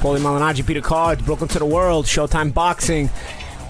Paulie Malignaggi, Peter Cards, Brooklyn to the World, Showtime Boxing.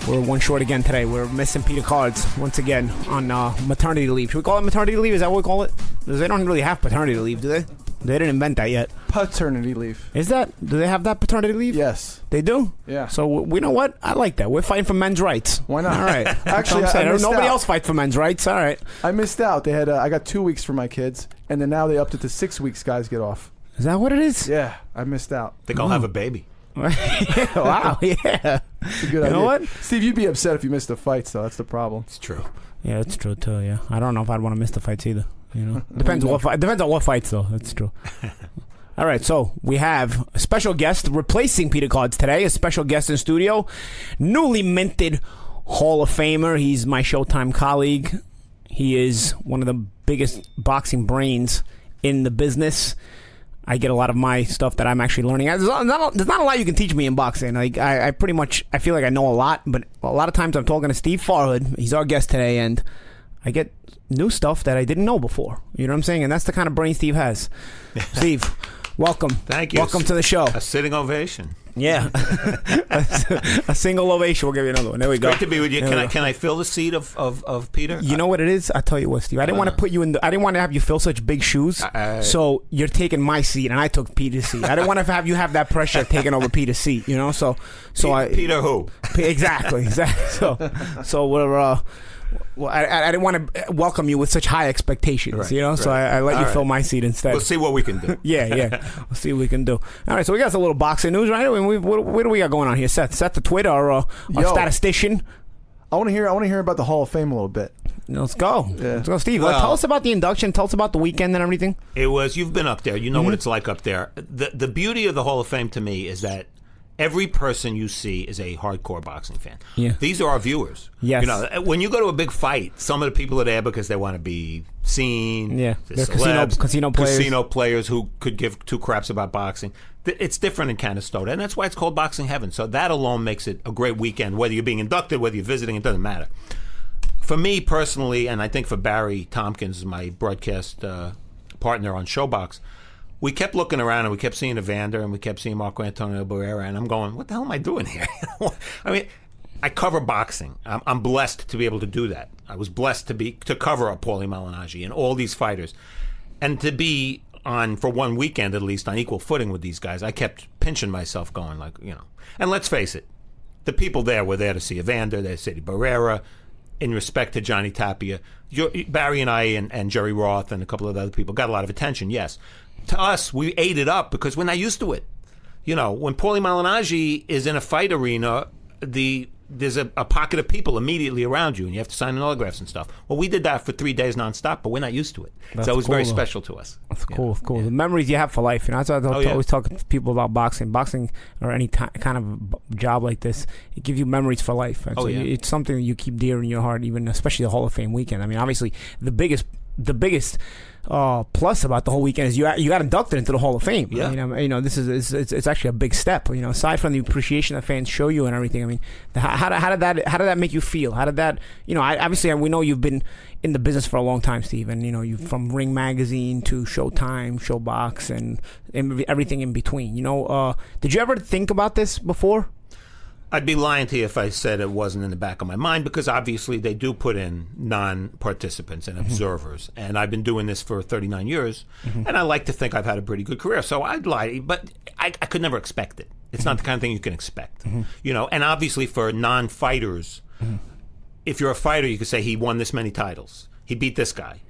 We're one short again today. We're missing Peter Cards once again on uh, maternity leave. Should we call it maternity leave? Is that what we call it? Because they don't really have paternity leave, do they? They didn't invent that yet. Paternity leave. Is that? Do they have that paternity leave? Yes. They do? Yeah. So, we know what? I like that. We're fighting for men's rights. Why not? All right. Actually, I'm I- I Nobody out. else fights for men's rights. All right. I missed out. They had uh, I got two weeks for my kids, and then now they upped it to six weeks. Guys get off. Is that what it is? Yeah, I missed out. think I'll have a baby. wow. Yeah. It's a good You idea. know what? Steve, you'd be upset if you missed the fights, though. That's the problem. It's true. Yeah, that's true too. Yeah, I don't know if I'd want to miss the fights either. You know, depends on what fight. Depends on what fights though. That's true. All right, so we have a special guest replacing Peter Cards today. A special guest in studio, newly minted Hall of Famer. He's my Showtime colleague. He is one of the biggest boxing brains in the business. I get a lot of my stuff that I'm actually learning. There's not, there's not a lot you can teach me in boxing. Like I, I pretty much, I feel like I know a lot, but a lot of times I'm talking to Steve Farhood. He's our guest today, and I get new stuff that I didn't know before. You know what I'm saying? And that's the kind of brain Steve has. Steve, welcome. Thank you. Welcome to the show. A sitting ovation. Yeah, a single ovation. We'll give you another one. There we go. Great to be with you. There Can I go. can I fill the seat of, of, of Peter? You know what it is? I tell you what, Steve. I didn't want to put you in. The, I didn't want to have you fill such big shoes. Uh, so you're taking my seat, and I took Peter's seat. I didn't want to have you have that pressure taking over Peter's seat. You know, so so I Peter who? exactly exactly. So so we're. Uh, well, I, I I didn't want to welcome you with such high expectations, Right, you know. So. I, I let All you right. fill my seat instead. We'll see what we can do. Yeah, yeah. We'll see what we can do. All right, so we got some little boxing news, right? I mean, we, what, what do we got going on here? Seth, Seth the Twitter, our, uh, our statistician. I want to hear. I want to hear about the Hall of Fame a little bit. Let's go. Yeah. Let's go, Steve. Well- tell us about the induction. Tell us about the weekend and everything. It was. You've been up there. You know Mm-hmm. what it's like up there. The the beauty of the Hall of Fame to me is that every person you see is a hardcore boxing fan. Yeah. These are our viewers. Yes. You know, when you go to a big fight, some of the people are there because they want to be seen. Yeah. Casino- casino players. Casino players who could give two craps about boxing. It's different in Canastota, and that's why it's called Boxing Heaven. So that alone makes it a great weekend. Whether you're being inducted, whether you're visiting, it doesn't matter for me personally, and I think for Barry Tompkins, my broadcast uh, partner on Showbox, we kept looking around and we kept seeing Evander and we kept seeing Marco Antonio Barrera, and I'm going, what the hell am I doing here? I mean, I cover boxing. I'm, I'm blessed to be able to do that. I was blessed to be to cover a Paulie Malignaggi and all these fighters, and to be on for one weekend at least on equal footing with these guys. I kept pinching myself, going like, you know. And let's face it, the people there were there to see Evander, they see Barrera. In respect to Johnny Tapia, Barry and I and, and Jerry Roth and a couple of other people got a lot of attention. Yes, to us we ate it up because we're not used to it. You know, when Paulie Malignaggi is in a fight arena, the there's a, a pocket of people immediately around you, and you have to sign autographs and stuff. Well, we did that for three days nonstop, but we're not used to it. That's so it was very though. special to us. That's cool. It's cool. The memories you have for life. You know, that's why I Oh, yeah. always talk to people about boxing. Boxing or any ti kind of job like this, it gives you memories for life. And Oh, so yeah. It's something you keep dear in your heart, even especially the Hall of Fame weekend. I mean, obviously, the biggest, the biggest uh, plus about the whole weekend is you got- you got inducted into the Hall of Fame. Yeah. I mean, um, you know, this is it's, it's, it's actually a big step. You know, aside from the appreciation that fans show you and everything. I mean, the, how, how did that how did that make you feel? How did that you know? I, obviously, we know you've been in the business for a long time, Steve, and you know you from Ring Magazine to Showtime, Showbox, and, and everything in between. You know, uh, did you ever think about this before? I'd be lying to you if I said it wasn't in the back of my mind because obviously they do put in non-participants and mm-hmm. observers, and I've been doing this for 39 years, mm-hmm. and I like to think I've had a pretty good career. So I'd lie, but I, I could never expect it. It's not mm-hmm. the kind of thing you can expect, you know. And obviously for non-fighters, if you're a fighter, you could say he won this many titles, he beat this guy.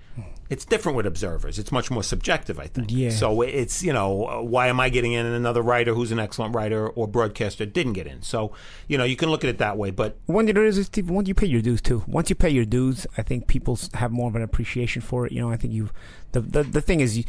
It's different with observers. It's much more subjective, I think. Yeah. So it's you know uh, why am I getting in and another writer who's an excellent writer or broadcaster didn't get in. So you know you can look at it that way. But When you Steve, once you pay your dues too. Once you pay your dues, I think people have more of an appreciation for it. You know, I think you, the the, the thing is, you,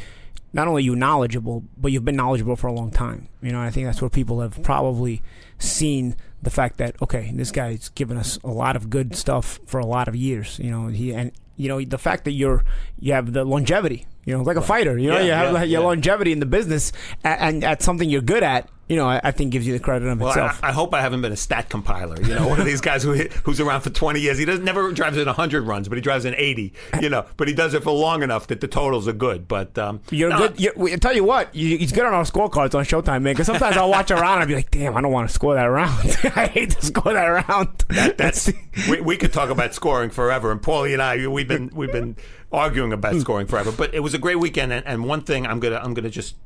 not only you knowledgeable, but you've been knowledgeable for a long time. You know, I think that's where people have probably seen the fact that okay, this guy's given us a lot of good stuff for a lot of years. You know, he and you know the fact that you're you have the longevity. You know, like a fighter. You know, Yeah, you have yeah, like, your yeah. longevity in the business and, and at something you're good at. You know, I, I think gives you the credit of well, itself. I, I hope I haven't been a stat compiler. You know, one of these guys who who's around for 20 years. He doesn't never drives in 100 runs, but he drives in 80. You know, but he does it for long enough that the totals are good. But um, You're no, good. You're, I tell you what, you, he's good on our scorecards on Showtime, man. Because sometimes I'll watch a round and I'll be like, "Damn, I don't want to score that round. I hate to score that round." That's we, we could talk about scoring forever, and Paulie and I we've been we've been arguing about hmm. scoring forever. But it was a great weekend, and, and one thing I'm gonna I'm gonna just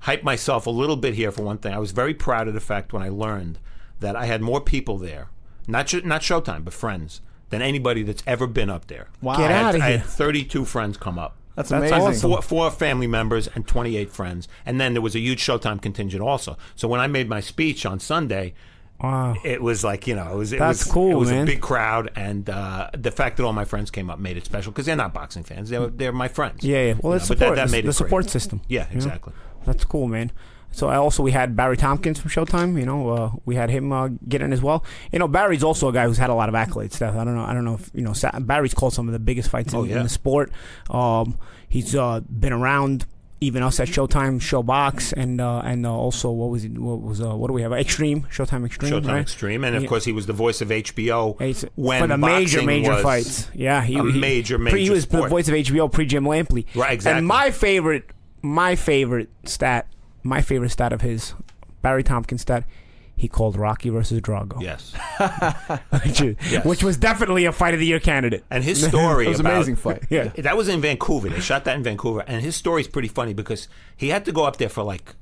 hype myself a little bit here for one thing. I was very proud of the fact when I learned that I had more people there, not sh- not Showtime, but friends, than anybody that's ever been up there. Wow. Get I had, outta I here. had 32 friends come up. That's That's amazing. awesome. Four, four family members and 28 friends. And then there was a huge Showtime contingent also. So when I made my speech on Sunday, Wow. it was like you know it was it That's was, cool, it was man. a big crowd and uh, the fact that all my friends came up made it special because they're not boxing fans they're, they're my friends Yeah, yeah. Well, it's support. that, that the- made the it great. support system. yeah exactly That's cool, man. So I also we had Barry Tompkins from Showtime. You know, uh, we had him uh, get in as well. You know, Barry's also a guy who's had a lot of accolades. Stuff. I don't know. I don't know if you know. Barry's called some of the biggest fights in, Oh, yeah. in the sport. Um, he's uh, been around. Even us at Showtime, Showbox, and uh, and uh, also what was it? What was uh, what do we have? Extreme, Showtime Extreme, Showtime right? Extreme and of Yeah. course he was the voice of HBO It's- when for the major major fights. Yeah, he, a he- major, pre- he major was the voice of HBO pre Jim Lampley. Right, exactly. And my favorite, my favorite stat, my favorite stat of his, Barry Tompkins stat. He called Rocky versus Drago, yes which, is- Yes. which was definitely a fight of the year candidate. and his story was an about, amazing fight. Yeah. that was in Vancouver they shot that in Vancouver and his story's pretty funny because he had to go up there for like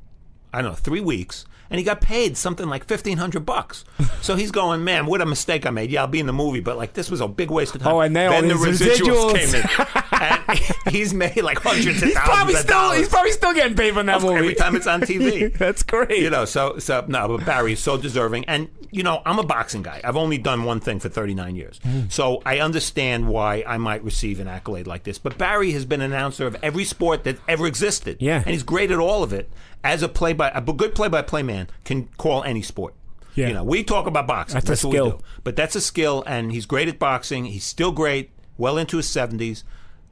I don't know three weeks and he got paid something like fifteen hundred bucks. So he's going, man, what a mistake I made. Yeah, I'll be in the movie, but like this was a big waste of time. Oh, and then the residuals, residuals. came in, and he's made like hundreds of He's thousands probably of still dollars. he's probably still getting paid from that movie every time it's on TV. That's great. You know, so so no, but Barry's so deserving, and you know, I'm a boxing guy. I've only done one thing for 39 years, Mm. so I understand why I might receive an accolade like this. But Barry has been an announcer of every sport that ever existed, Yeah. and he's great at all of it. As a play by a good play by play man can call any sport. Yeah. You know, we talk about boxing. That's a That's, what skill. we do. But that's a skill, and he's great at boxing. He's still great, well into his 70s.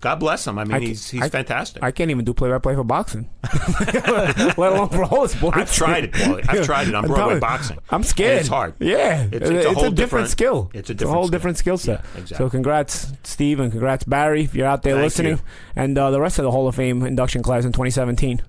God bless him. I mean, I he's he's I- fantastic. I can't even do play by play for boxing, let alone for all sports. I've tried it, Paulie. I've tried it on I'm Broadway boxing. I'm scared. And it's hard. Yeah, It's- it's a whole different, different- skill. it's a a different whole skill. different skill set. Yeah, exactly. So congrats, Steve, and congrats, Barry, if you're out there Thank listening, you. and uh, the rest of the Hall of Fame induction class in 2017.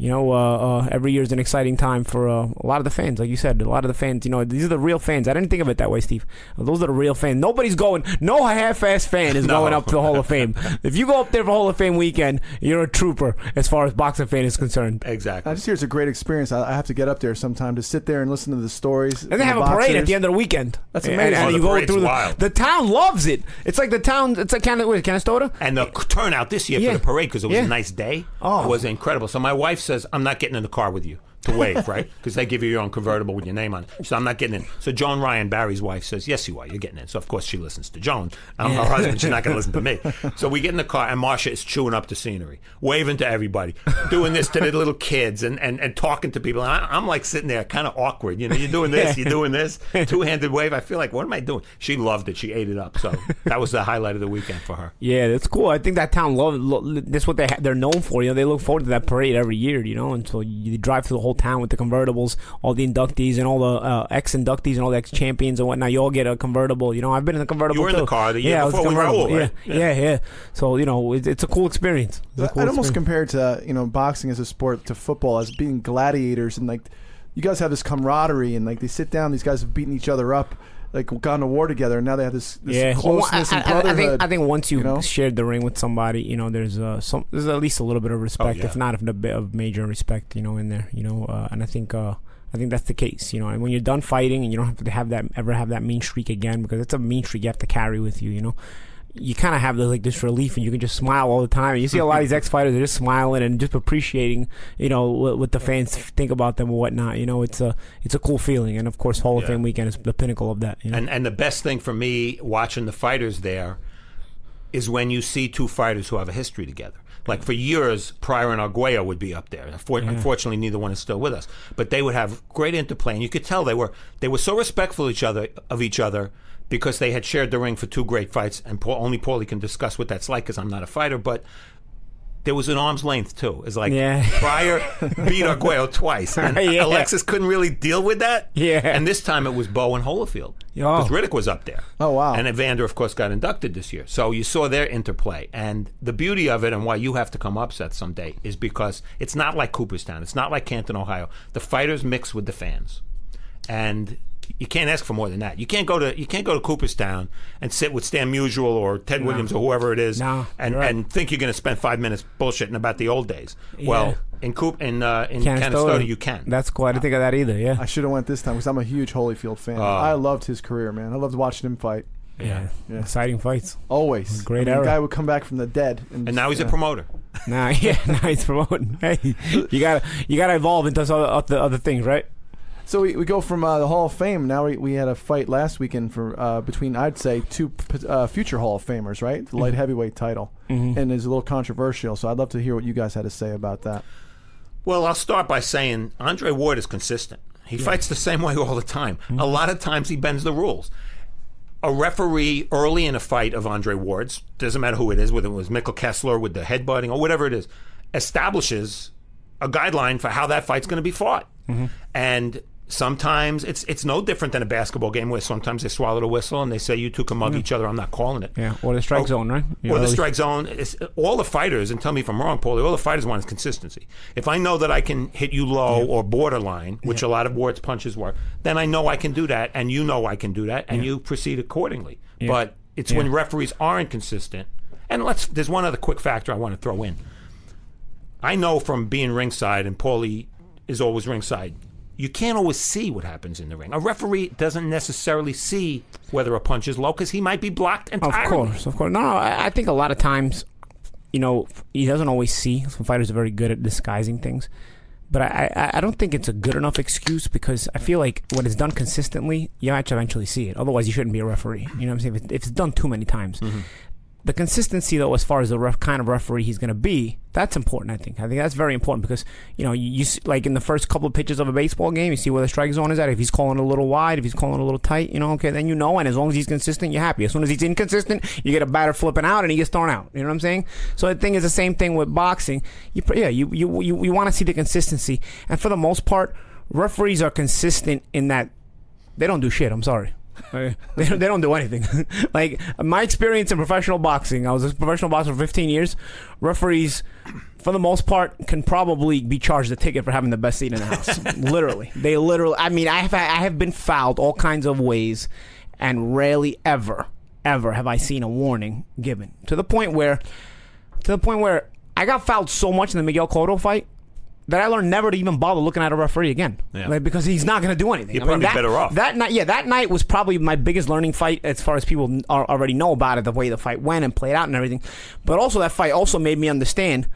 You know, uh, uh, every year is an exciting time for uh, a lot of the fans. Like you said, a lot of the fans. You know, these are the real fans. I didn't think of it that way, Steve. Those are the real fans. Nobody's going. No half-ass fan is No. going up to the Hall of Fame. if you go up there for Hall of Fame weekend, you're a trooper as far as boxing fan is concerned. Exactly. I just hear it's a great experience. I, I have to get up there sometime to sit there and listen to the stories. And they have a parade at the end of the weekend. That's amazing. And, Oh, the you go through the, wild. the town loves it. It's like the town. It's like Can, what, Canastota. And the turnout this year Yeah. for the parade because it was Yeah. a nice day Oh. was incredible. So my wife says, "I'm not getting in the car with you to wave, right? Because they give you your own convertible with your name on it." So I'm not getting in. So Joan Ryan, Barry's wife, says, "Yes, you are. You're getting in." So of course she listens to Joan. I'm her husband. She's not going to listen to me. So we get in the car, and Marsha is chewing up the scenery, waving to everybody, doing this to the little kids, and and, and talking to people. And I, I'm like sitting there, kind of awkward. You know, you're doing this, you're doing this, two handed wave. I feel like, what am I doing? She loved it. She ate it up. So that was the highlight of the weekend for her. Yeah, that's cool. I think that town love. Lo, that's what they ha- they're known for. You know, they look forward to that parade every year. You know, until you drive through the whole town with the convertibles, all the inductees and all the uh, ex inductees and all the ex champions and whatnot. You all get a convertible. You know, I've been in the convertible. You were in the car the year yeah, I was before with convertible. Raul, right? Yeah, yeah, yeah, So you know, it's, it's a cool experience. It's a I'd cool almost experience. compare to you know boxing as a sport to football as being gladiators and like you guys have this camaraderie and like they sit down. These guys have beaten each other up, like gone to war together, and now they have this, this yeah, Well, closeness I, and I- I brotherhood. think I think once you, you know? shared the ring with somebody, you know, there's uh, some there's at least a little bit of respect, yeah. if not of a bit of major respect, you know, in there, you know, uh, and I think uh, I think that's the case, you know, and when you're done fighting and you don't have to have that ever have that mean streak again because it's a mean streak you have to carry with you, you know. You kind of have the, like this relief, and you can just smile all the time. And you see a lot of these ex fighters are just smiling and just appreciating, you know, what, what the fans think about them and whatnot. You know, it's a it's a cool feeling, and of course, Hall of Yeah. Fame weekend is the pinnacle of that. You know? And and the best thing for me watching the fighters there is when you see two fighters who have a history together. Like for years, Pryor and Arguello would be up there. Unfor- Unfortunately, neither one is still with us. But they would have great interplay, and you could tell they were they were so respectful of each other of each other because they had shared the ring for two great fights. And Paul, only Paulie can discuss what that's like because I'm not a fighter, but. There was an arm's length too. It's like Yeah. Pryor beat Arguello twice, and Yeah. Alexis couldn't really deal with that. Yeah. and this time it was Bowe and Holyfield Yeah. because Riddick was up there. Oh, wow. And Evander, of course, got inducted this year. So you saw their interplay. And the beauty of it and why you have to come upset someday is because it's not like Cooperstown. It's not like Canton, Ohio. The fighters mix with the fans. And you can't ask for more than that. You can't go to you can't go to Cooperstown and sit with Stan Musial or Ted Williams or whoever it is No, and, right. and think you're going to spend five minutes bullshitting about the old days. Well, in Coop in uh, in Canastota, Canastota, you can. That's cool. I didn't think of that either. Yeah. I should have went this time because I'm a huge Holyfield fan. I loved his career, man. I loved watching him fight. yeah. Yeah. Exciting fights. Always. Great I mean, era. The guy would come back from the dead. And, and now he's yeah. a promoter. Nah, yeah, now he's promoting. Hey, you gotta you gotta evolve into some other other ththings, right? So we, we go from uh, the Hall of Fame. Now we, we had a fight last weekend for uh, between I'd say two p- uh, future Hall of Famers, right? The light heavyweight title, and it's a little controversial. So I'd love to hear what you guys had to say about that. Well, I'll start by saying Andre Ward is consistent. He fights the same way all the time. A lot of times he bends the rules. A referee early in a fight of Andre Ward's, doesn't matter who it is, whether it was Michael Kessler with the headbutting or whatever it is, establishes a guideline for how that fight's going to be fought. And sometimes it's it's no different than a basketball game where sometimes they swallow the whistle and they say you two can mug each other. I'm not calling it. Yeah, or the strike Oh, zone, right? You or the strike zone. It's, all the fighters, and tell me if I'm wrong, Paulie, all the fighters want is consistency. If I know that I can hit you low or borderline, which a lot of Ward's punches were, then I know I can do that, and you know I can do that, and you proceed accordingly. But it's when referees aren't consistent. And let's. There's one other quick factor I want to throw in. I know from being ringside, and Paulie is always ringside. You can't always see what happens in the ring. A referee doesn't necessarily see whether a punch is low because he might be blocked Of course, of course. No, no. I, I think a lot of times, you know, he doesn't always see. Some fighters are very good at disguising things, but I, I, I don't think it's a good enough excuse because I feel like when it's done consistently, you have to eventually see it. Otherwise, you shouldn't be a referee. You know what I'm saying? If, it- if it's done too many times. Mm-hmm. The consistency, though, as far as the ref, kind of referee he's going to be, that's important. I think. I think that's very important because you know, you, you like in the first couple of pitches of a baseball game, you see where the strike zone is at. If he's calling a little wide, if he's calling a little tight, you know, okay, then you know. And as long as he's consistent, you're happy. As soon as he's inconsistent, you get a batter flipping out and he gets thrown out. You know what I'm saying? So I think it's the same thing with boxing. You, yeah, you you you, you want to see the consistency, and for the most part, referees are consistent in that they don't do shit. I'm sorry. They, don't, they don't do anything. like my experience in professional boxing, I was a professional boxer for 15 years. Referees, for the most part, can probably be charged a ticket for having the best seat in the house. literally, they literally. I mean, I have I have been fouled all kinds of ways, and rarely ever ever have I seen a warning given to the point where to the point where I got fouled so much in the Miguel Cotto fight that I learned never to even bother looking at a referee again. Yeah. Like, because he's not going to do anything. You're I mean, probably that, better off. That night, yeah, that night was probably my biggest learning fight as far as people are, already know about it, the way the fight went and played out and everything. But also, that fight also made me understand.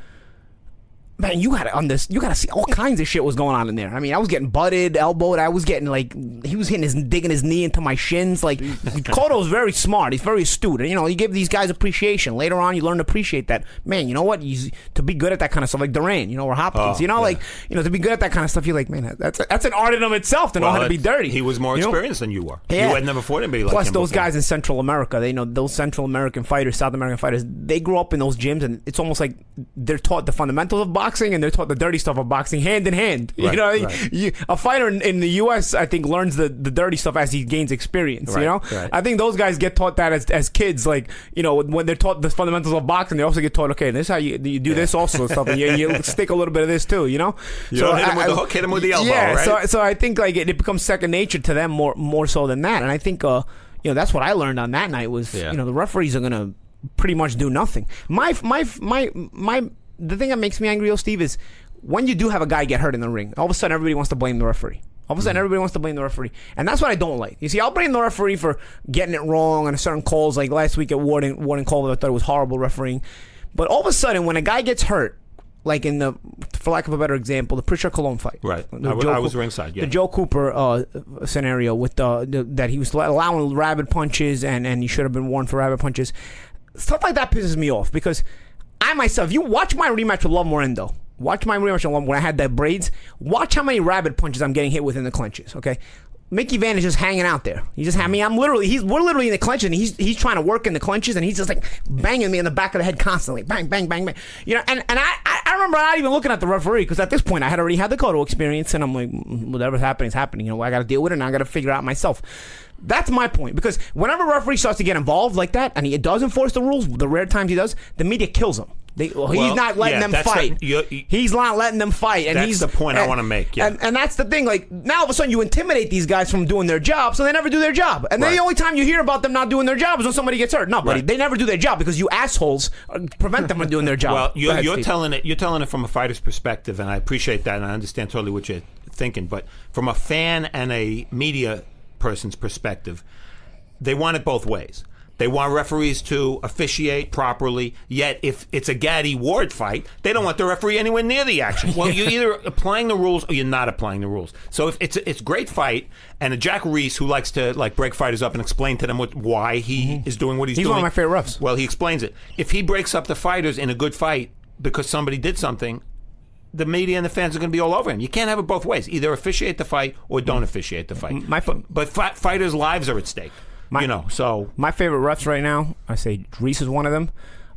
Man, you gotta on this. You gotta see all kinds of shit was going on in there. I mean, I was getting butted, elbowed. I was getting like he was hitting his digging his knee into my shins. Like Cotto's very smart. He's very astute. And, you know, you give these guys appreciation. Later on, you learn to appreciate that. Man, you know what? You, to be good at that kind of stuff, like Duran, you know, or Hopkins. Oh, you know, yeah. like you know, to be good at that kind of stuff, you're like, man, that's that's an art in of itself to know how to be dirty. He was more you know? experienced than you were. Yeah. You had never fought anybody like Plus, him those before. guys in Central America, they know those Central American fighters, South American fighters. They grew up in those gyms, and it's almost like they're taught the fundamentals of boxing, and they're taught the dirty stuff of boxing hand in hand. you know, right. you, a fighter in, in the U.S. I think learns the, the dirty stuff as he gains experience. Right, you know, right. I think those guys get taught that as, as kids. Like you know, when they're taught the fundamentals of boxing, they also get taught, okay, this is how you you do this also and stuff, and you, you stick a little bit of this too. You know, You don't hit him with the hook, hit him with the elbow, Yeah, right? so so I think like it, it becomes second nature to them more more so than that, and I think uh you know that's what I learned on that night was Yeah. you know the referees are gonna pretty much do nothing. My my my my the thing that makes me angry, oh Steve, is when you do have a guy get hurt in the ring, all of a sudden everybody wants to blame the referee. All of a sudden, Mm-hmm. everybody wants to blame the referee, and that's what I don't like. You see, I'll blame the referee for getting it wrong on certain calls, like last week at Warden Warden Kovalev. I thought it was horrible refereeing, but all of a sudden, when a guy gets hurt, like in the, for lack of a better example, the Prichard Colón fight, Right. I was Cooper- ringside, yeah. The Joe Cooper uh, scenario with the, the that he was allowing rabbit punches, and and he should have been warned for rabbit punches. Stuff like that pisses me off because I myself, you watch my rematch with Lovemore N'dou. Watch my rematch with Love when I had that braids. Watch how many rabbit punches I'm getting hit with in the clinches. Okay. Mickey Van is just hanging out there. He just had me. I'm literally. He's we're literally in the clinches, and he's he's trying to work in the clinches, and he's just like banging me in the back of the head constantly, bang, bang, bang, bang. You know, and and I I I remember not even looking at the referee because at this point I had already had the Cotto experience, and I'm like, "Mm, whatever's happening is happening. You know, I got to deal with it, and I got to figure it out myself. That's my point because whenever a referee starts to get involved like that, and he does enforce the rules, the rare times he does, the media kills him. They, well, he's not letting yeah, them that's the- fight. you- you- he's not letting them fight, and That's he's the point I wanna make, yeah. and, and that's the thing. Like now, all of a sudden, you intimidate these guys from doing their job, so they never do their job. And Right. the only time you hear about them not doing their job is when somebody gets hurt. No, buddy, Right. they never do their job because you assholes prevent them from doing their job. Well, you're, ahead, you're telling it. You're telling it from a fighter's perspective, and I appreciate that, and I understand totally what you're thinking. But from a fan and a media person's perspective, they want it both ways. They want referees to officiate properly. Yet, if it's a Gatti Ward fight, they don't want the referee anywhere near the action. Well, you're either applying the rules or you're not applying the rules. So if it's it's a great fight, and a Jack Reiss who likes to like break fighters up and explain to them what, why he is doing what he's, Mm-hmm. He's one of my favorite refs. Well, he explains it. If he breaks up the fighters in a good fight because somebody did something, the media and the fans are going to be all over him. You can't have it both ways. Either officiate the fight or don't officiate the fight. My but fi- fighters' lives are at stake. You know, so My favorite refs right now, I say Reiss is one of them.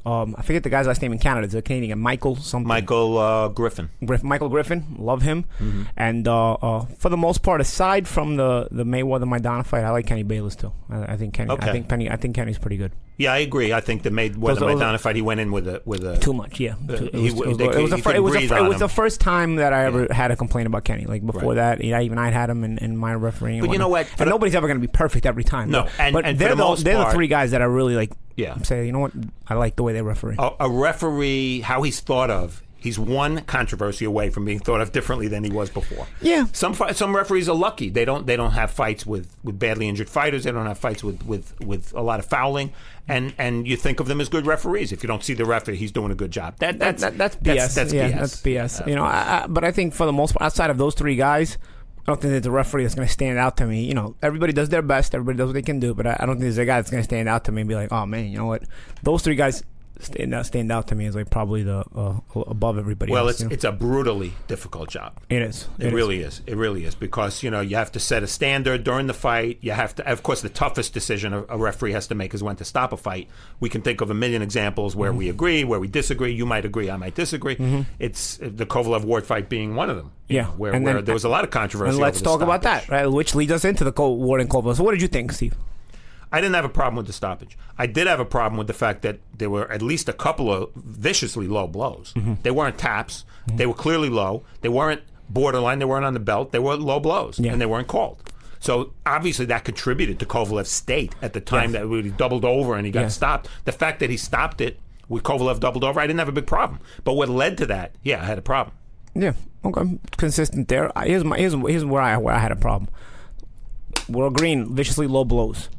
Um, I forget the guy's last name in Canada. It's a Canadian, Michael something. Michael uh, Griffin. Griff, Michael Griffin, love him. Mm-hmm. And uh, uh, for the most part, aside from the the Mayweather Maidana fight, I like Kenny Bayless too. I, I think Kenny. Okay. I think Penny. I think Kenny's pretty good. Yeah, I agree. I think the Mayweather Those- those- Maidana fight he went in with a with a Too much, yeah. Uh, Too- it was, it was, they it was, the fir- it was, the it was the first time that I ever had a complaint about Kenny. Like before Right. that, yeah, even I had him in, in my refereeing. But you know what? For And nobody's ever going to be perfect every time. No, but, and- but and they're the the, most they're the three guys that I really like. Yeah. Say, you know what? I like the way they referee. a, a referee, how he's thought of. He's one controversy away from being thought of differently than he was before. Yeah. Some some referees are lucky. They don't they don't have fights with, with badly injured fighters. They don't have fights with, with, with a lot of fouling. And and you think of them as good referees. If you don't see the referee, he's doing a good job. That That, that's that, that's BS. That's, yeah, BS. That's BS. Uh, you know, I, I, but I think for the most part, outside of those three guys, I don't think there's a referee that's going to stand out to me. You know, everybody does their best. Everybody does what they can do. But I, I don't think there's a guy that's going to stand out to me and be like, oh man, you know what? Those three guys stand out, stand out to me as like probably the uh, above everybody. Well, else, it's you know? it's a brutally difficult job. it is. It, is. really is. It really is because you know you have to set a standard during the fight. You have to, of course, the toughest decision a, a referee has to make is when to stop a fight. We can think of a million examples where Mm-hmm. we agree, where we disagree. You might agree, I might disagree. It's uh, the Kovalev Ward fight being one of them. Yeah, know, where, and where then- there was a lot of controversy. And let's talk about that, right? Which leads us into the Col- Warden Kovalev. So, what did you think, Steve? I didn't have a problem with the stoppage. I did have a problem with the fact that there were at least a couple of viciously low blows. Mm-hmm. They weren't taps. They were clearly low. They weren't borderline. They weren't on the belt. They were low blows, Yeah. and they weren't called. So obviously that contributed to Kovalev's state at the time that he doubled over and he got Yeah. stopped. The fact that he stopped it with Kovalev doubled over, I didn't have a big problem. But what led to that, yeah, I had a problem. Yeah, okay, consistent there. I- Here's my here's, here's where I where I had a problem. We're agreeing viciously low blows.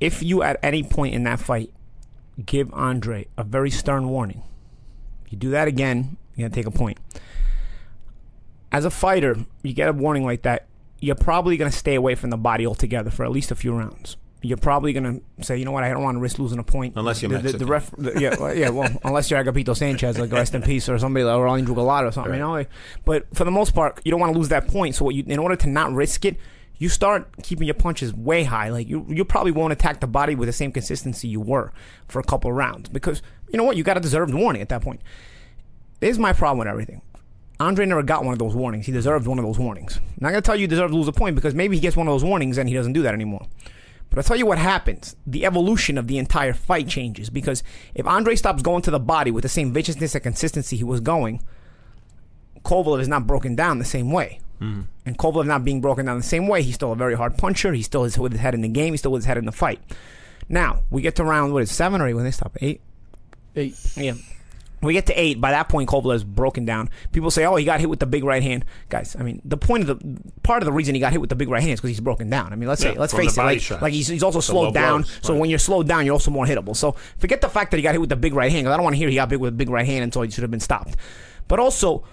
If you at any point in that fight give Andre a very stern warning, you do that again, you're gonna take a point. As a fighter, you get a warning like that, you're probably gonna stay away from the body altogether for at least a few rounds. You're probably gonna say, you know what, I don't want to risk losing a point. Unless you're the, the, the ref, the, yeah, well, yeah, well, unless you're Agapito Sanchez, like rest in peace, or somebody like or Andrew Golota or something, you know. Like, but for the most part, you don't want to lose that point. So what you, in order to not risk it, you start keeping your punches way high. Like you, you probably won't attack the body with the same consistency you were for a couple rounds because you know what, you got a deserved warning at that point. Here's my problem with everything. Andre never got one of those warnings. He deserved one of those warnings. I'm not gonna tell you you deserve to lose a point because maybe he gets one of those warnings and he doesn't do that anymore. But I'll tell you what happens. The evolution of the entire fight changes because if Andre stops going to the body with the same viciousness and consistency he was going, Kovalev is not broken down the same way. Mm-hmm. And Kovalev not being broken down the same way, he's still a very hard puncher. He still is with his head in the game. He still with his head in the fight. Now we get to round what is it, seven or eight when they stop eight. Eight. Yeah. We get to eight. By that point, Kovalev's broken down. People say, "Oh, he got hit with the big right hand." Guys, I mean, the point of the part of the reason he got hit with the big right hand is because he's broken down. I mean, let's say, let's face it, like, like he's, he's also low slowed down. blows, So right. when you're slowed down, you're also more hittable. So forget the fact that he got hit with the big right hand. 'cause I don't want to hear he got hit with a big right hand until he should have been stopped. But also,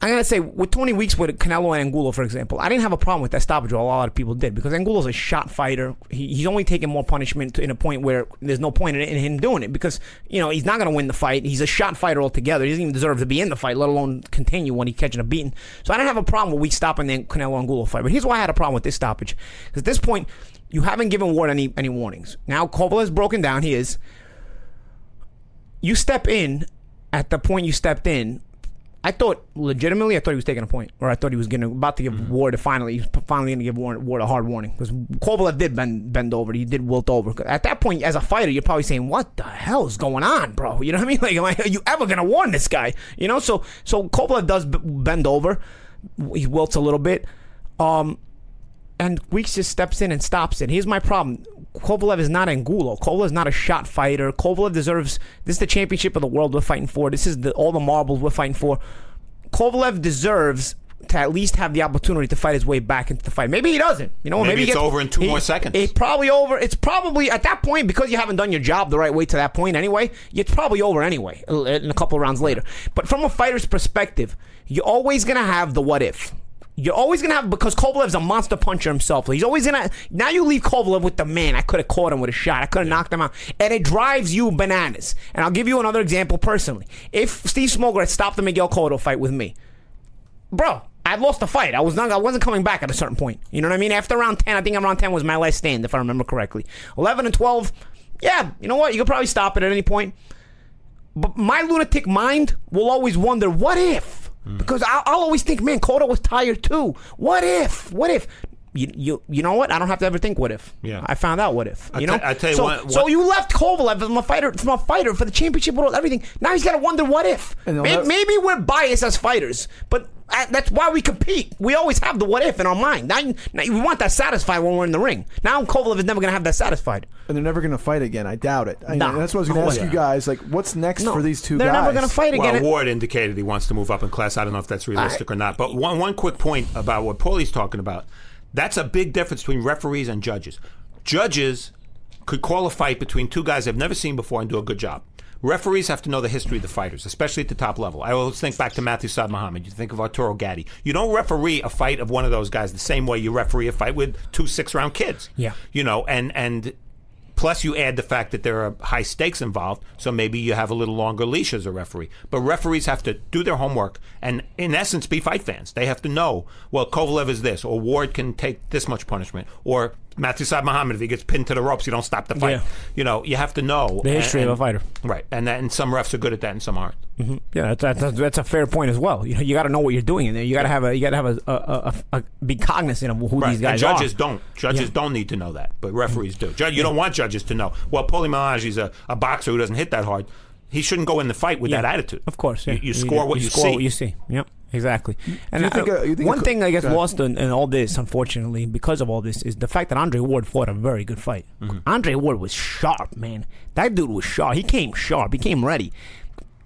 I'm gonna say with Tony Weeks with Canelo and Angulo, for example, I didn't have a problem with that stoppage. A lot of people did because Angulo's a shot fighter. He, he's only taking more punishment to, in a point where there's no point in, in him doing it because you know he's not gonna win the fight. He's a shot fighter altogether. He doesn't even deserve to be in the fight, let alone continue when he's catching a beating. So I didn't have a problem with we stopping the Canelo Angulo fight. But here's why I had a problem with this stoppage because at this point you haven't given Ward any any warnings. Now Kovalev's broken down. He is you step in at the point you stepped in. I thought legitimately, I thought he was taking a point, or I thought he was getting about to give Ward a finally, finally going to give Ward, Ward a hard warning because Kovalev did bend bend over, he did wilt over. At that point, as a fighter, you're probably saying, "What the hell is going on, bro?" You know what I mean? Like, am I, are you ever going to warn this guy? You know, so so Kovalev does b- bend over, he wilts a little bit. Um, and Weeks just steps in and stops it. Here's my problem. Kovalev is not Angulo. Kovalev is not a shot fighter. Kovalev deserves this is the championship of the world we're fighting for. This is the, all the marbles we're fighting for. Kovalev deserves to at least have the opportunity to fight his way back into the fight. Maybe he doesn't. You know, Maybe maybe, it's gets- over in two he- more seconds. It's probably over. It's probably at that point because you haven't done your job the right way to that point anyway. It's probably over anyway in a couple of rounds later. But from a fighter's perspective, you're always gonna have the what if. You're always gonna have because Kovalev's a monster puncher himself. He's always gonna now you leave Kovalev with the man. I could have caught him with a shot. I could have knocked him out, and it drives you bananas. And I'll give you another example personally. If Steve Smoger had stopped the Miguel Cotto fight with me, bro, I lost the fight. I was not. I wasn't coming back at a certain point. You know what I mean? After round ten, I think round ten was my last stand, if I remember correctly. Eleven and twelve, yeah. You know what? You could probably stop it at any point. But my lunatic mind will always wonder, what if? Because I'll, I'll always think, man, Cotto was tired too. What if? What if? You, you, you know what? I don't have to ever think what if. Yeah. I found out what if. You I know. te- I tell you so, what- so you left Kovalev from a fighter, from a fighter for the championship world, everything. Now he's got to wonder what if. Maybe, never- maybe we're biased as fighters, but uh, that's why we compete. We always have the what if in our mind. Now, now we want that satisfied when we're in the ring. Now Kovalev is never going to have that satisfied. and they're never going to fight again. I doubt it. I No. that's what I was going No to ask way. you guys. Like, what's next No, for these two they're guys? never going to fight again. Well, Ward indicated he wants to move up in class. I don't know if that's realistic or not. But one one quick point about what Paulie's talking about. That's a big difference between referees and judges. Judges could call a fight between two guys they've never seen before and do a good job. Referees have to know the history of the fighters, especially at the top level. I always think back to Matthew Saad Muhammad. You think of Arturo Gatti. You don't referee a fight of one of those guys the same way you referee a fight with two six-round kids. Yeah. You know, and and Plus, you add the fact that there are high stakes involved, so maybe you have a little longer leash as a referee. But referees have to do their homework and, in essence, be fight fans. They have to know, well, Kovalev is this, or Ward can take this much punishment, or Matthew Saad Muhammad, if he gets pinned to the ropes, you don't stop the fight. Yeah. You know, you have to know The history and- of a fighter. right? And that, and some refs are good at that, and some aren't. Mm-hmm. Yeah, that's, that's, that's a fair point as well. You know, you got to know what you're doing in there. You got to have a, you got to have a, a, a, a, be cognizant of who Right. these guys are. and judges are. don't. Judges Yeah. don't need to know that, but referees mm-hmm. do. Judge, you don't want judges to know. Well, Paulie Malignaggi's a, a boxer who doesn't hit that hard. He shouldn't go in the fight with Yeah. that attitude. Of course, yeah. You, you score what you, score see. what you see. Yep, exactly. And you think, uh, you think one it thing I gets go ahead. lost in, in all this, unfortunately, because of all this, is the fact that Andre Ward fought a very good fight. Mm-hmm. Andre Ward was sharp, man. That dude was sharp. He came sharp. He came ready,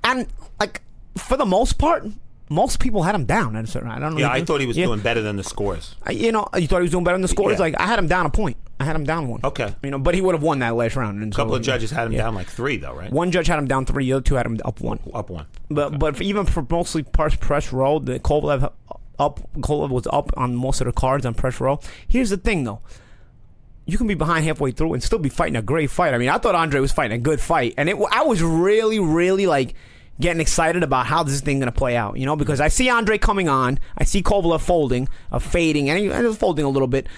and like for the most part, most people had him down at a certain. I don't know. yeah, I thought he was Yeah. doing better than the scores. I- You know, you thought he was doing better than the scores. Yeah. Like I had him down a point. I had him down one. Okay. You know, but he would have won that last round. And A couple so, of judges had him yeah. down like three, though, right? One judge had him down three. The other two had him up one. Up one. But but for, even for mostly press press row, the Kovalev up Kovalev was up on most of the cards on press row. Here's the thing though. You can be behind halfway through and still be fighting a great fight. I mean, I thought Andre was fighting a good fight, and it, I was really, really like getting excited about how this thing gonna play out. You know, because I see Andre coming on, I see Kovalev folding, uh, fading, and he, and he was folding a little bit.